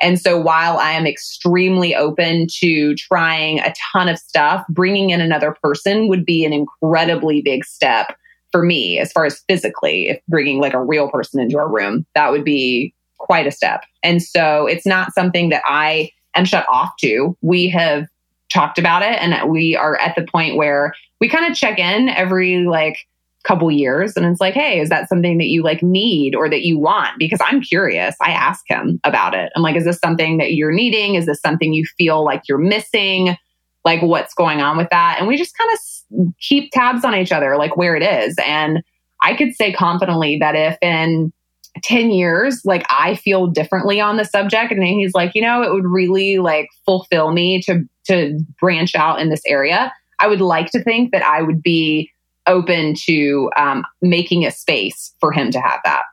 And so while I am extremely open to trying a ton of stuff, bringing in another person would be an incredibly big step for me as far as physically, if bringing like a real person into our room, that would be quite a step. And so it's not something that I am shut off to. We have talked about it and we are at the point where we kind of check in every like couple years and it's like hey is that something that you like need or that you want? Because i'm curious. I ask him about it. I'm like is this something that you're needing? Is this something you feel like you're missing like what's going on with that. And we just kind of keep tabs on each other like where it is. And i could say confidently that if in 10 years like i feel differently on the subject and he's like you know it would really like fulfill me to to branch out in this area i would like to think that i would be open to um, making a space for him to have that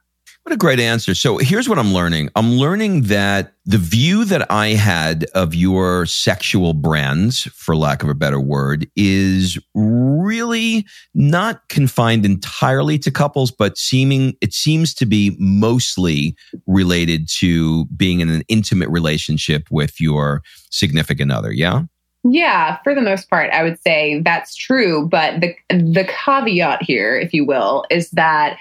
what a great answer. So here's what I'm learning. I'm learning that the view that I had of your sexual brands, for lack of a better word, is really not confined entirely to couples, but seeming, it seems to be mostly related to being in an intimate relationship with your significant other. Yeah. Yeah, for the most part, I would say that's true. But the the caveat here, if you will, is that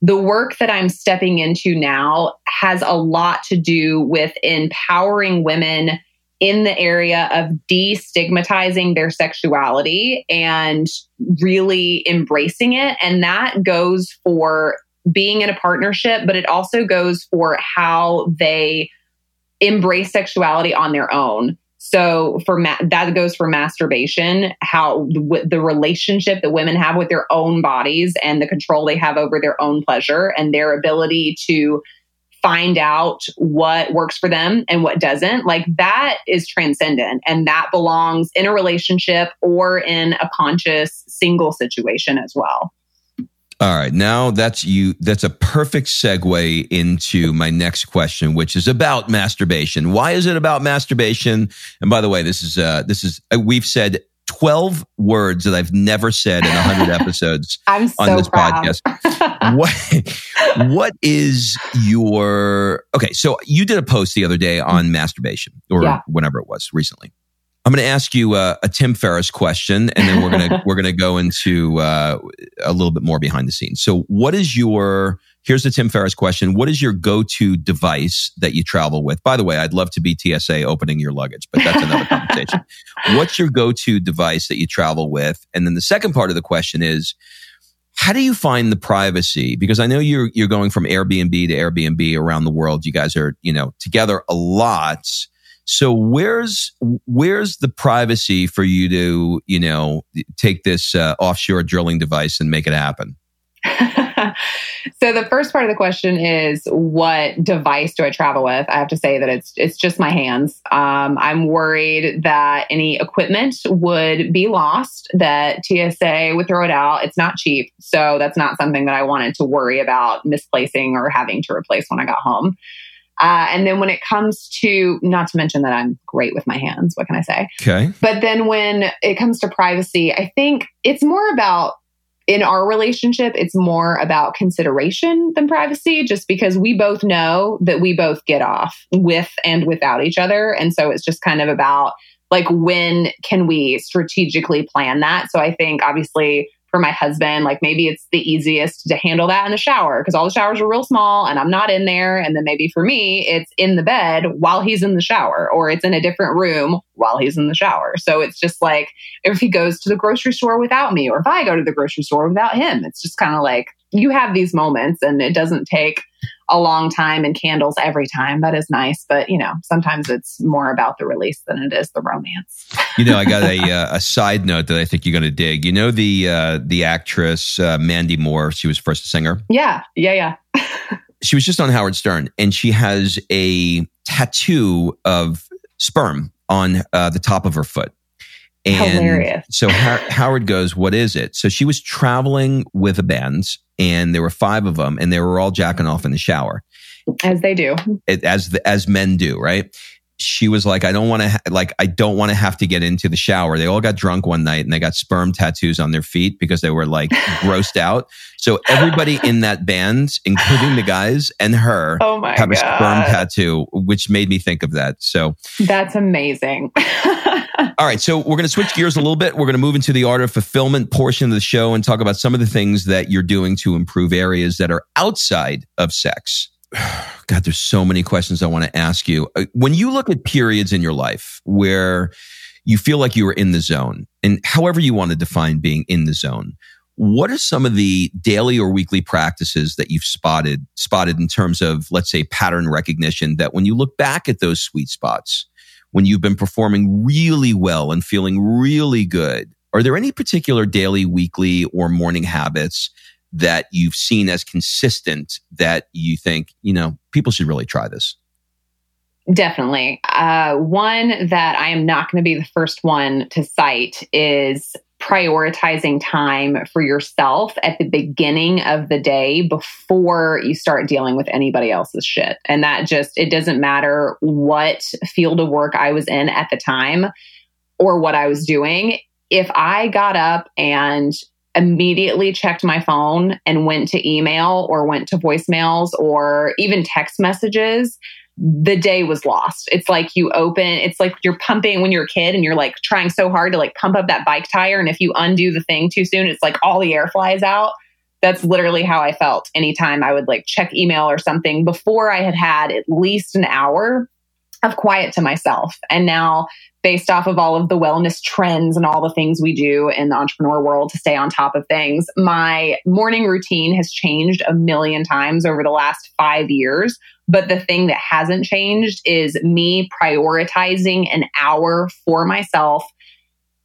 the work that I'm stepping into now has a lot to do with empowering women in the area of destigmatizing their sexuality and really embracing it. And that goes for being in a partnership, but it also goes for how they embrace sexuality on their own. So for ma- that goes for masturbation, how the, the relationship that women have with their own bodies and the control they have over their own pleasure and their ability to find out what works for them and what doesn't. Like that is transcendent and that belongs in a relationship or in a conscious single situation as well. All right. Now that's you. That's a perfect segue into my next question, which is about masturbation. Why is it about masturbation? And by the way, this is, uh, this is, uh, we've said 12 words that I've never said in 100 episodes I'm so on this proud. podcast. what, what is your, okay. So you did a post the other day on masturbation or Yeah. whenever it was recently. I'm going to ask you uh, a Tim Ferriss question, and then we're going to we're going to go into uh, a little bit more behind the scenes. So, what is your here's the Tim Ferriss question: What is your go to device that you travel with? By the way, I'd love to be TSA opening your luggage, but that's another conversation. What's your go to device that you travel with? And then the second part of the question is. How do you find the privacy? Because I know you're you're going from Airbnb to Airbnb around the world. You guys are, you know, together a lot. So where's where's the privacy for you to you know take this uh, offshore drilling device and make it happen? so the first part of the question is what device do I travel with? I have to say that it's it's just my hands. Um, I'm worried that any equipment would be lost, that TSA would throw it out. It's not cheap, so that's not something that I wanted to worry about misplacing or having to replace when I got home. Uh, and then when it comes to, not to mention that I'm great with my hands, what can I say? Okay. But then when it comes to privacy, I think it's more about in our relationship, it's more about consideration than privacy, just because we both know that we both get off with and without each other. And so it's just kind of about like when can we strategically plan that? So I think obviously for my husband, like maybe it's the easiest to handle that in the shower because all the showers are real small and I'm not in there. And then maybe for me, it's in the bed while he's in the shower or it's in a different room while he's in the shower. So it's just like if he goes to the grocery store without me or if I go to the grocery store without him, it's just kind of like you have these moments and it doesn't take a long time and candles every time. That is nice. But, you know, sometimes it's more about the release than it is the romance. You know, I got a uh, a side note that I think you're going to dig. You know the uh, the actress uh, Mandy Moore. She was first a singer. Yeah. Yeah. Yeah. She was just on Howard Stern, and she has a tattoo of sperm on uh, the top of her foot. And Hilarious. so Har- Howard goes, "What is it?" So she was traveling with a band, and there were five of them, and they were all jacking off in the shower, as they do, it, as the, as men do, right? She was like, I don't want to, ha- like, I don't want to have to get into the shower. They all got drunk one night and they got sperm tattoos on their feet because they were like grossed out. So everybody in that band, including the guys and her, oh my have God. a sperm tattoo, which made me think of that. So That's amazing. All right, so we're going to switch gears a little bit. We're going to move into the art of fulfillment portion of the show and talk about some of the things that you're doing to improve areas that are outside of sex. God, there's so many questions I want to ask you. Uh, When you look at periods in your life where you feel like you are in the zone, and however you want to define being in the zone, what are some of the daily or weekly practices that you've spotted spotted in terms of, let's say, pattern recognition that when you look back at those sweet spots, when you've been performing really well and feeling really good, are there any particular daily, weekly, or morning habits that you've seen as consistent that you think, you know, people should really try this? Definitely. Uh, one that I am not going to be the first one to cite is prioritizing time for yourself at the beginning of the day before you start dealing with anybody else's shit. And that just, it doesn't matter what field of work I was in at the time or what I was doing. If I got up and immediately checked my phone and went to email or went to voicemails or even text messages, the day was lost. It's like you open, it's like you're pumping when you're a kid and you're like trying so hard to like pump up that bike tire. And if you undo the thing too soon, it's like all the air flies out. That's literally how I felt anytime I would like check email or something before I had had at least an hour of quiet to myself. And now, based off of all of the wellness trends and all the things we do in the entrepreneur world to stay on top of things, my morning routine has changed a million times over the last five years. But the thing that hasn't changed is me prioritizing an hour for myself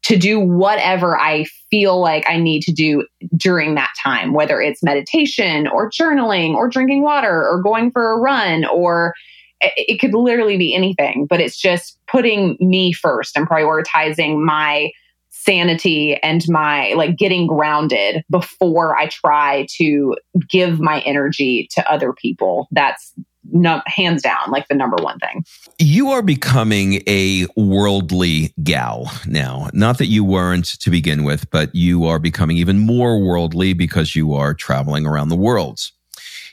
to do whatever I feel like I need to do during that time, whether it's meditation or journaling or drinking water or going for a run or it could literally be anything, but it's just putting me first and prioritizing my sanity and my like getting grounded before I try to give my energy to other people. That's no, hands down like the number one thing. You are becoming a worldly gal now. Not that you weren't to begin with, but you are becoming even more worldly because you are traveling around the world.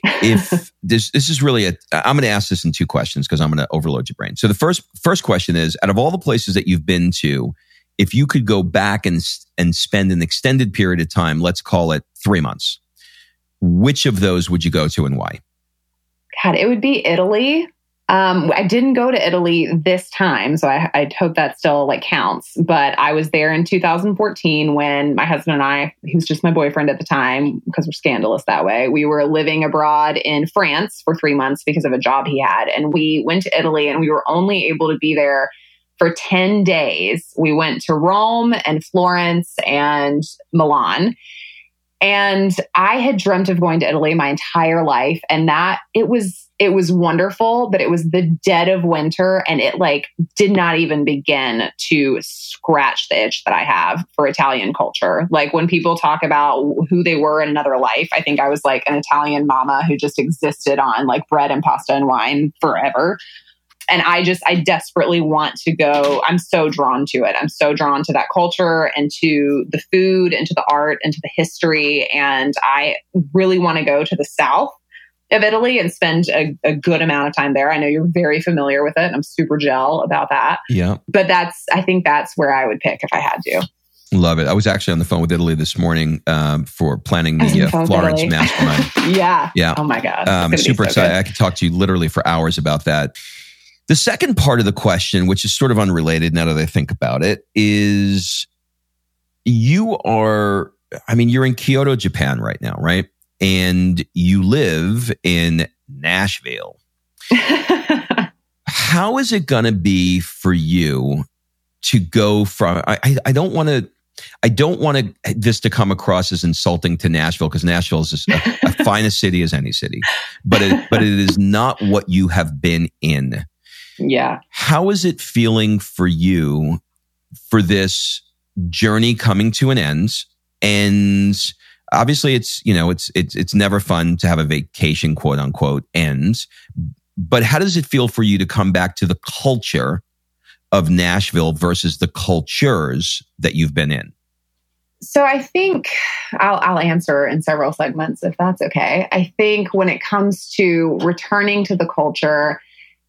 If this this is really a I'm going to ask this in two questions because I'm going to overload your brain. So the first first question is out of all the places that you've been to, if you could go back and and spend an extended period of time, let's call it 3 months. Which of those would you go to and why? God, it would be Italy. Um, I didn't go to Italy this time, so I, I hope that still like counts. But I was there in 2014 when my husband and I, he was just my boyfriend at the time because we're scandalous that way. We were living abroad in France for three months because of a job he had, and we went to Italy, and we were only able to be there for 10 days. We went to Rome and Florence and Milan. And I had dreamt of going to Italy my entire life. And that it was, it was wonderful, but it was the dead of winter and it like did not even begin to scratch the itch that I have for Italian culture. Like when people talk about who they were in another life, I think I was like an Italian mama who just existed on like bread and pasta and wine forever and I just I desperately want to go. I'm so drawn to it. I'm so drawn to that culture and to the food and to the art and to the history. And I really want to go to the south of Italy and spend a, a, good amount of time there. I know you're very familiar with it. I'm super gel about that. Yeah. But that's I think that's where I would pick if I had to. Love it. I was actually on the phone with Italy this morning um, for planning the uh, Florence Mastermind. yeah. Yeah. Oh my God. Um, super so excited. Good. I could talk to you literally for hours about that. The second part of the question, which is sort of unrelated now that I think about it, is you are, I mean, you're in Kyoto, Japan right now, right? And you live in Nashville. How is it going to be for you to go from, I, I, I don't want to, I don't want to, this to come across as insulting to Nashville because Nashville is a, fine a finest city as any city, but it, but it is not what you have been in. Yeah. How is it feeling for you for this journey coming to an end? And obviously it's, you know, it's, it's, it's never fun to have a vacation, quote unquote, ends. But how does it feel for you to come back to the culture of Nashville versus the cultures that you've been in? So I think I'll, I'll answer in several segments if that's okay. I think when it comes to returning to the culture,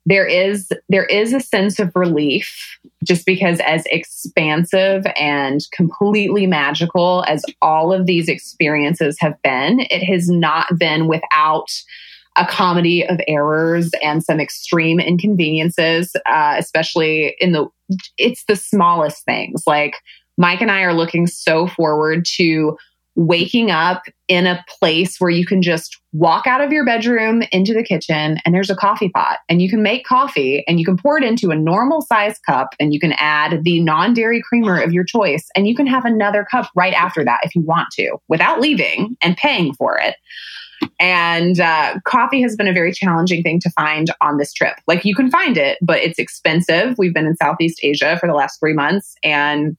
there is there is a sense of relief just because as expansive and completely magical as all of these experiences have been it has not been without a comedy of errors and some extreme inconveniences uh, especially in the it's the smallest things. Like mike and i are looking so forward to waking up in a place where you can just walk out of your bedroom into the kitchen and there's a coffee pot and you can make coffee and you can pour it into a normal size cup and you can add the non dairy creamer of your choice and you can have another cup right after that if you want to without leaving and paying for it. And uh, coffee has been a very challenging thing to find on this trip. Like you can find it, but it's expensive. We've been in Southeast Asia for the last three months and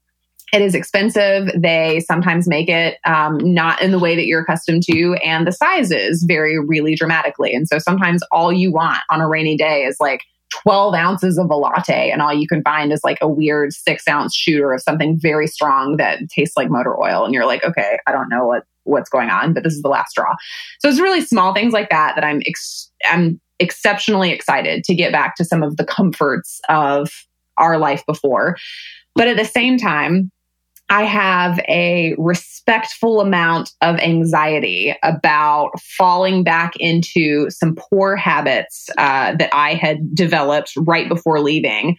it is expensive. They sometimes make it um, not in the way that you're accustomed to, and the sizes vary really dramatically. And so sometimes all you want on a rainy day is like 12 ounces of a latte, and all you can find is like a weird six ounce shooter of something very strong that tastes like motor oil. And you're like, okay, I don't know what what's going on, but this is the last straw. So it's really small things like that that I'm ex- I'm exceptionally excited to get back to some of the comforts of our life before. But at the same time, I have a respectful amount of anxiety about falling back into some poor habits uh, that I had developed right before leaving,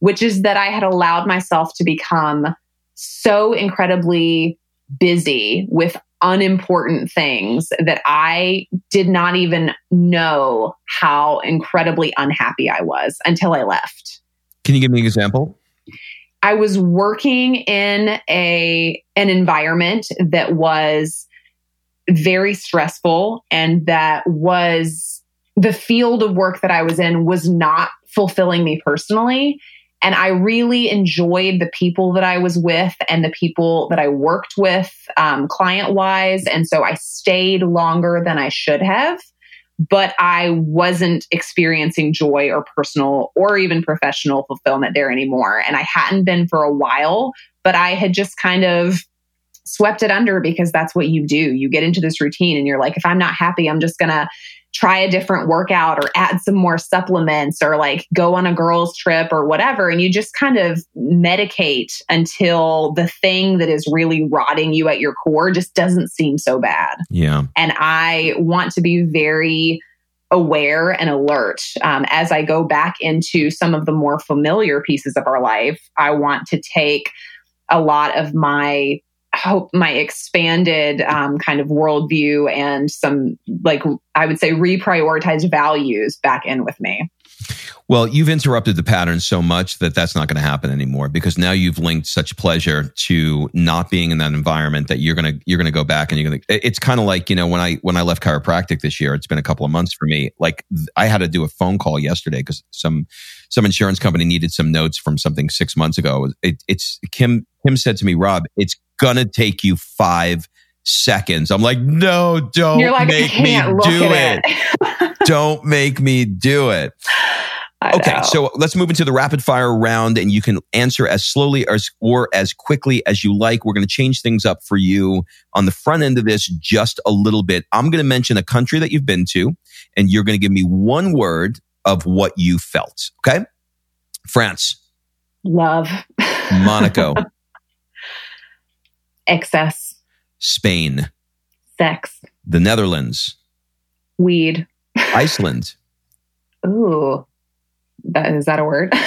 which is that I had allowed myself to become so incredibly busy with unimportant things that I did not even know how incredibly unhappy I was until I left. Can you give me an example? I was working in a an environment that was very stressful and that was the field of work that I was in was not fulfilling me personally. And I really enjoyed the people that I was with and the people that I worked with um, client wise. And so I stayed longer than I should have but I wasn't experiencing joy or personal or even professional fulfillment there anymore. And I hadn't been for a while, but I had just kind of swept it under because that's what you do. You get into this routine and you're like, if I'm not happy, I'm just going to try a different workout or add some more supplements or like go on a girls trip or whatever. And you just kind of medicate until the thing that is really rotting you at your core just doesn't seem so bad. Yeah. And i want to be very aware and alert. Um, as i go back into some of the more familiar pieces of our life i want to take a lot of my hope my expanded um, kind of worldview and some like I would say reprioritized values back in with me. Well, you've interrupted the pattern so much that that's not going to happen anymore because now you've linked such pleasure to not being in that environment that you're going to you're going to go back and you're going to it's kind of like, you know, when I when I left chiropractic this year, it's been a couple of months for me. Like I had to do a phone call yesterday cuz some some insurance company needed some notes from something 6 months ago. It, it's Kim Kim said to me, "Rob, it's gonna take you five seconds. I'm like, no, don't like, make me do it. it. don't make me do it. okay, so let's move into the rapid fire round and you can answer as slowly as or as quickly as you like. We're going to change things up for you on the front end of this just a little bit. I'm going to mention a country that you've been to and you're going to give me one word of what you felt. Okay? France. Love. Monaco. Excess. Spain. Sex. The Netherlands. Weed. Iceland. Ooh. That, is that a word?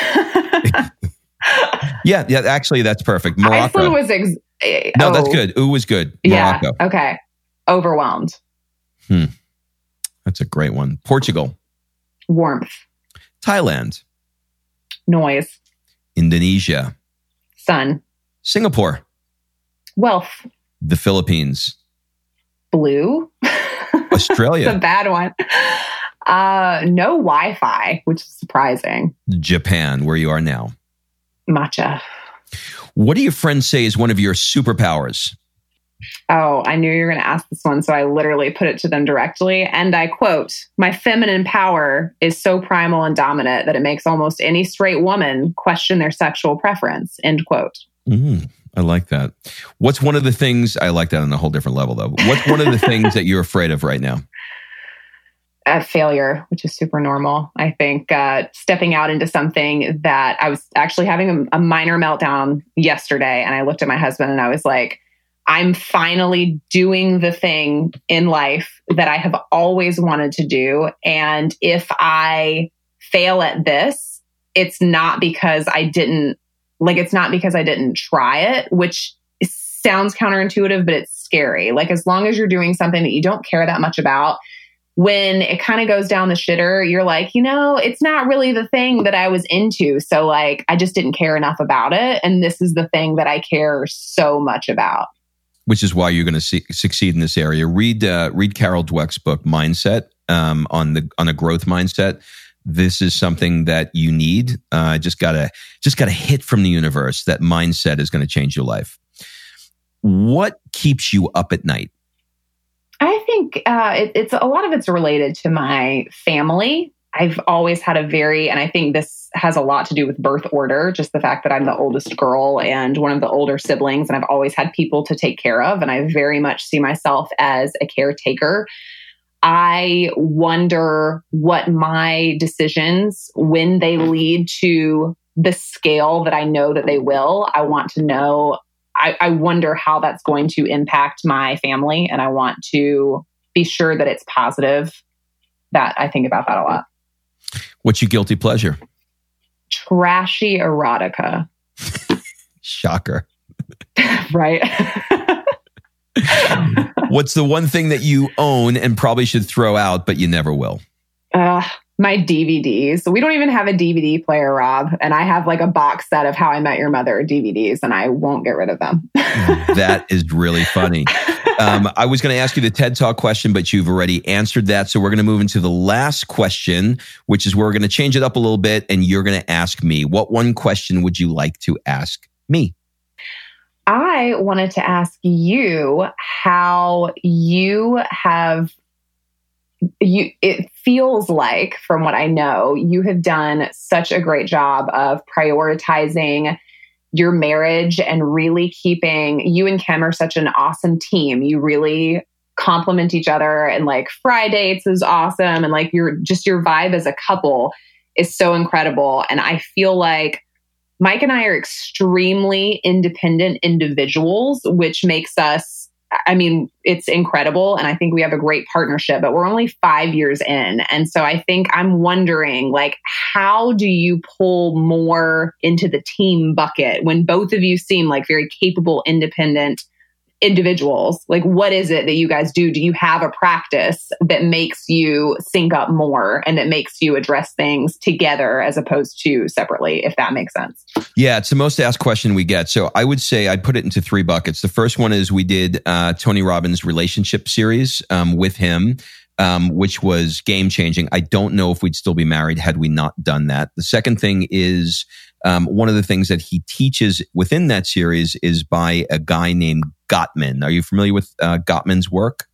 yeah, yeah, actually that's perfect. Morocco. Iceland was ex- No, oh. that's good. Ooh was good. Morocco. Yeah. Okay. Overwhelmed. Hmm. That's a great one. Portugal. Warmth. Thailand. Noise. Indonesia. Sun. Singapore. Wealth. The Philippines. Blue. Australia. a bad one. Uh, no Wi Fi, which is surprising. Japan, where you are now. Matcha. What do your friends say is one of your superpowers? Oh, I knew you were going to ask this one. So I literally put it to them directly. And I quote My feminine power is so primal and dominant that it makes almost any straight woman question their sexual preference. End quote. Mm, I like that. What's one of the things, I like that on a whole different level though. What's one of the things that you're afraid of right now? A failure, which is super normal. I think uh, stepping out into something that I was actually having a, a minor meltdown yesterday. And I looked at my husband and I was like, I'm finally doing the thing in life that I have always wanted to do. And if I fail at this, it's not because I didn't, like, it's not because I didn't try it, which sounds counterintuitive, but it's scary. Like, as long as you're doing something that you don't care that much about, when it kind of goes down the shitter, you're like, you know, it's not really the thing that I was into. So, like, I just didn't care enough about it. And this is the thing that I care so much about which is why you're going to see, succeed in this area. Read uh, read Carol Dweck's book Mindset um, on the on a growth mindset. This is something that you need. Uh, just gotta just gotta hit from the universe that mindset is going to change your life. What keeps you up at night? I think uh, it, it's a lot of it's related to my family. I've always had a very, and I think this has a lot to do with birth order, just the fact that I'm the oldest girl and one of the older siblings, and I've always had people to take care of. And I very much see myself as a caretaker. I wonder what my decisions, when they lead to the scale that I know that they will, I want to know. I, I wonder how that's going to impact my family. And I want to be sure that it's positive. That I think about that a lot. What's your guilty pleasure? Trashy erotica. Shocker. right. What's the one thing that you own and probably should throw out, but you never will? Uh, my DVDs. So We don't even have a DVD player, Rob. And I have like a box set of How I Met Your Mother DVDs, and I won't get rid of them. that is really funny. Um, I was going to ask you the TED Talk question, but you've already answered that. So we're going to move into the last question, which is we're going to change it up a little bit, and you're going to ask me. What one question would you like to ask me? I wanted to ask you how you have you it feels like from what I know you have done such a great job of prioritizing your marriage and really keeping you and Kim are such an awesome team. You really complement each other and like Friday dates is awesome and like your just your vibe as a couple is so incredible and I feel like Mike and I are extremely independent individuals which makes us I mean, it's incredible. And I think we have a great partnership, but we're only five years in. And so I think I'm wondering, like, how do you pull more into the team bucket when both of you seem like very capable, independent individuals. Like what is it that you guys do? Do you have a practice that makes you sync up more and that makes you address things together as opposed to separately if that makes sense? Yeah it's the most asked question we get. So i would say i'd put it into three buckets. The first one is we did uh, tony robbins relationship series um, with him um, which was game changing. I don't know if we'd still be married had we not done that. The second thing is um, one of the things that he teaches within that series is by a guy named Gottman. Are you familiar with uh, Gottman's work?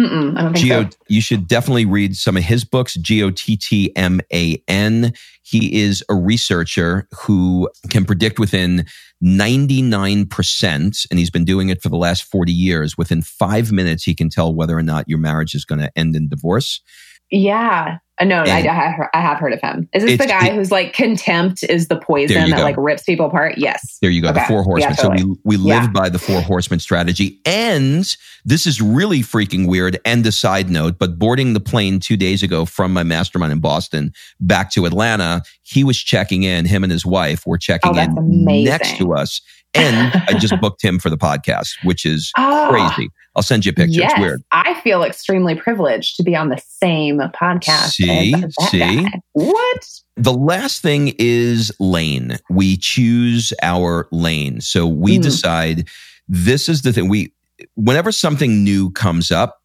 Mm-mm, I don't think G-O- so. You should definitely read some of his books. G O T T M A N. He is a researcher who can predict within 99%, and he's been doing it for the last 40 years. Within five minutes, he can tell whether or not your marriage is going to end in divorce. Yeah. Uh, no, I, I, have, I have heard of him. Is this the guy it, who's like contempt is the poison that like rips people apart? Yes. There you go. Okay. The four horsemen. Yeah, totally. So we, we live yeah. by the four horsemen strategy. And this is really freaking weird. And a side note, but boarding the plane two days ago from my mastermind in Boston back to Atlanta, he was checking in. Him and his wife were checking oh, in amazing. next to us. And I just booked him for the podcast, which is oh. crazy. I'll send you a picture. Yes, it's weird. I feel extremely privileged to be on the same podcast. See, see, guy. what? The last thing is lane. We choose our lane. So we mm. decide this is the thing. We, whenever something new comes up,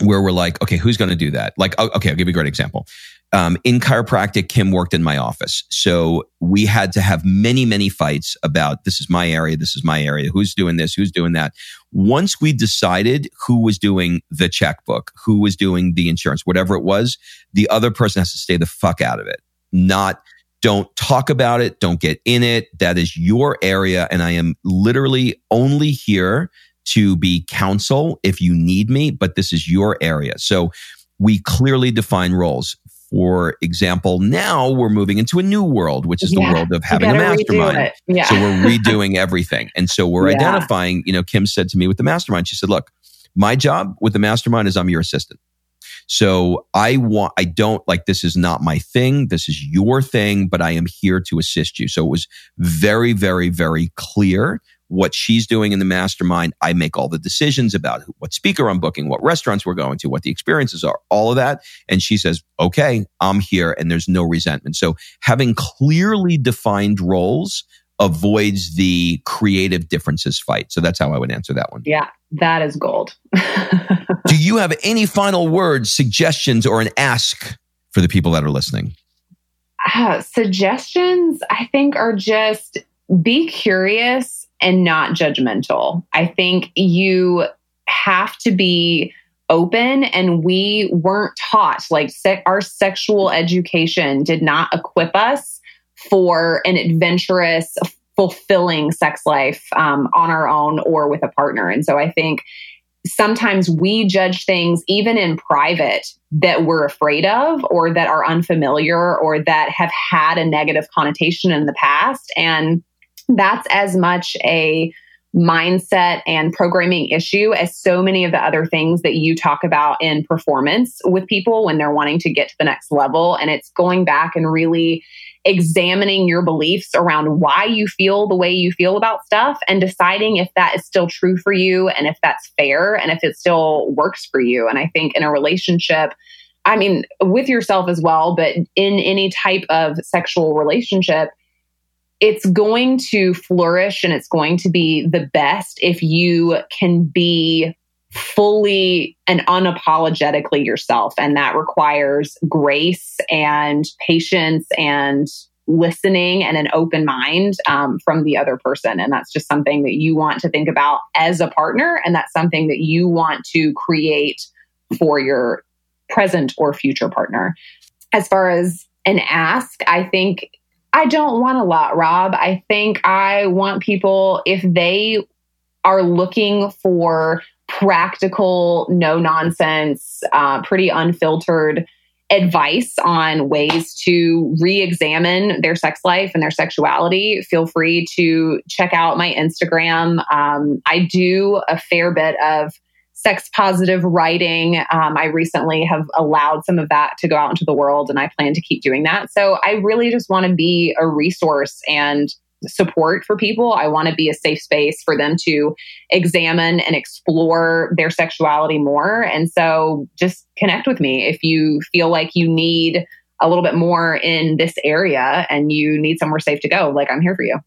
where we're like, okay, who's going to do that? Like, okay, I'll give you a great example. Um, in chiropractic, Kim worked in my office. So we had to have many, many fights about this is my area, this is my area, who's doing this, who's doing that. Once we decided who was doing the checkbook, who was doing the insurance, whatever it was, the other person has to stay the fuck out of it. Not don't talk about it. Don't get in it. That is your area. And I am literally only here to be counsel if you need me, but this is your area. So we clearly define roles. For example, now we're moving into a new world, which is yeah, the world of having a mastermind. Yeah. So we're redoing everything. And so we're yeah. identifying, you know, Kim said to me with the mastermind, she said, look, my job with the mastermind is I'm your assistant. So I want, I don't like, this is not my thing. This is your thing, but I am here to assist you. So it was very, very, very clear what she's doing in the mastermind. I make all the decisions about what speaker I'm booking, what restaurants we're going to, what the experiences are, all of that. And she says, okay, I'm here and there's no resentment. So having clearly defined roles avoids the creative differences fight. So that's how I would answer that one. Yeah, that is gold. Do you have any final words, suggestions, or an ask for the people that are listening? Uh, suggestions, I think, are just be curious and not judgmental. I think you have to be open and we weren't taught like se- our sexual education did not equip us for an adventurous fulfilling sex life um, on our own or with a partner and so i think sometimes we judge things even in private that we're afraid of or that are unfamiliar or that have had a negative connotation in the past and that's as much a mindset and programming issue as so many of the other things that you talk about in performance with people when they're wanting to get to the next level. And it's going back and really examining your beliefs around why you feel the way you feel about stuff and deciding if that is still true for you and if that's fair and if it still works for you. And I think in a relationship, I mean, with yourself as well, but in any type of sexual relationship, it's going to flourish and it's going to be the best if you can be fully and unapologetically yourself. And that requires grace and patience and listening and an open mind um, from the other person. And that's just something that you want to think about as a partner. And that's something that you want to create for your present or future partner. As far as an ask, I think I don't want a lot, Rob. I think I want people, if they are looking for practical, no nonsense, uh, pretty unfiltered advice on ways to re examine their sex life and their sexuality, feel free to check out my Instagram. Um, I do a fair bit of sex positive writing. Um, I recently have allowed some of that to go out into the world, and I plan to keep doing that. So I really just want to be a resource and support for people. I want to be a safe space for them to examine and explore their sexuality more. And so just connect with me if you feel like you need a little bit more in this area and you need somewhere safe to go. Like I'm here for you.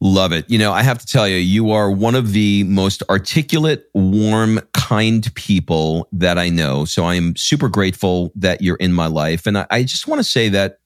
Love it. You know, I have to tell you, you are one of the most articulate, warm, kind people that I know. So I am super grateful that you're in my life. And I, I just want to say that,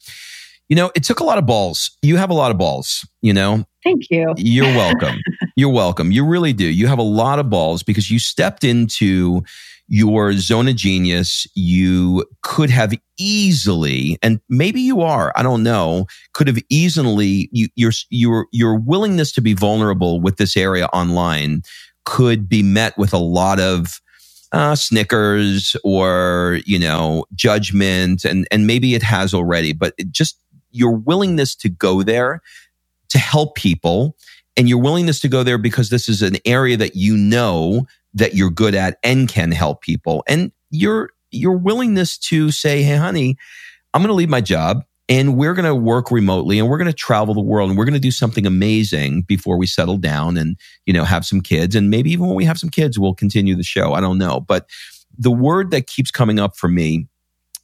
you know, it took a lot of balls. You have a lot of balls, you know? Thank you. You're welcome. you're welcome. You really do. You have a lot of balls because you stepped into your zone of genius, you could have easily, and maybe you are, I don't know, could have easily, you, your, your, your willingness to be vulnerable with this area online could be met with a lot of, uh, snickers or, you know, judgment. And, and maybe it has already, but just your willingness to go there to help people and your willingness to go there because this is an area that you know that you're good at and can help people. And your your willingness to say, "Hey honey, I'm going to leave my job and we're going to work remotely and we're going to travel the world and we're going to do something amazing before we settle down and, you know, have some kids and maybe even when we have some kids we'll continue the show. I don't know, but the word that keeps coming up for me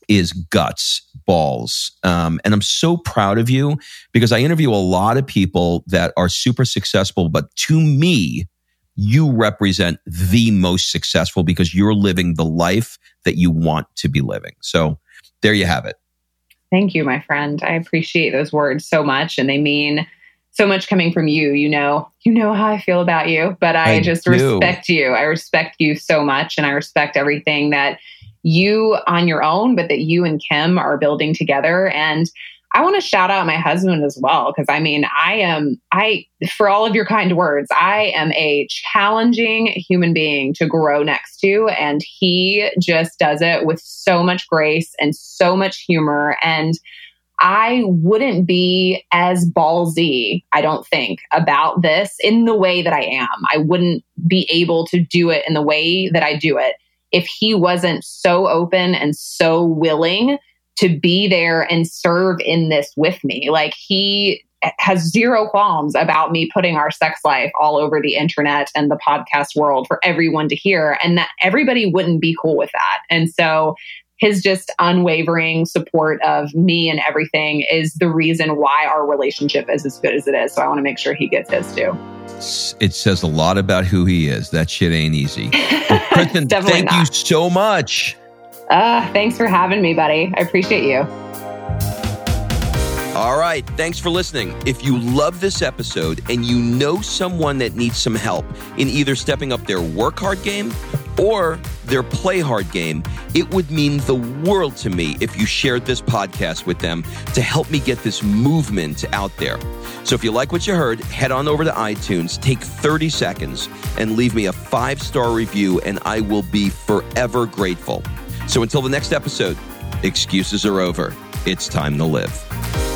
is guts, balls. Um, and I'm so proud of you because I interview a lot of people that are super successful, but to me, you represent the most successful because you're living the life that you want to be living. So there you have it. Thank you, my friend. I appreciate those words so much. And they mean so much coming from you. You know, you know how I feel about you, but I, I just do. respect you. I respect you so much and I respect everything that you on your own, but that you and Kim are building together. And I want to shout out my husband as well because I mean, I am I for all of your kind words, I am a challenging human being to grow next to and he just does it with so much grace and so much humor and I wouldn't be as ballsy, I don't think, about this in the way that I am. I wouldn't be able to do it in the way that I do it if he wasn't so open and so willing to be there and serve in this with me. Like he has zero qualms about me putting our sex life all over the internet and the podcast world for everyone to hear and that everybody wouldn't be cool with that. And so his just unwavering support of me and everything is the reason why our relationship is as good as it is. So I want to make sure he gets his too. It says a lot about who he is. That shit ain't easy. Well, Christin, thank not. you so much. Uh, thanks for having me, buddy. I appreciate you. All right. Thanks for listening. If you love this episode and you know someone that needs some help in either stepping up their work hard game or their play hard game, it would mean the world to me if you shared this podcast with them to help me get this movement out there. So if you like what you heard, head on over to iTunes, take 30 seconds, and leave me a five star review, and I will be forever grateful. So until the next episode, excuses are over. It's time to live.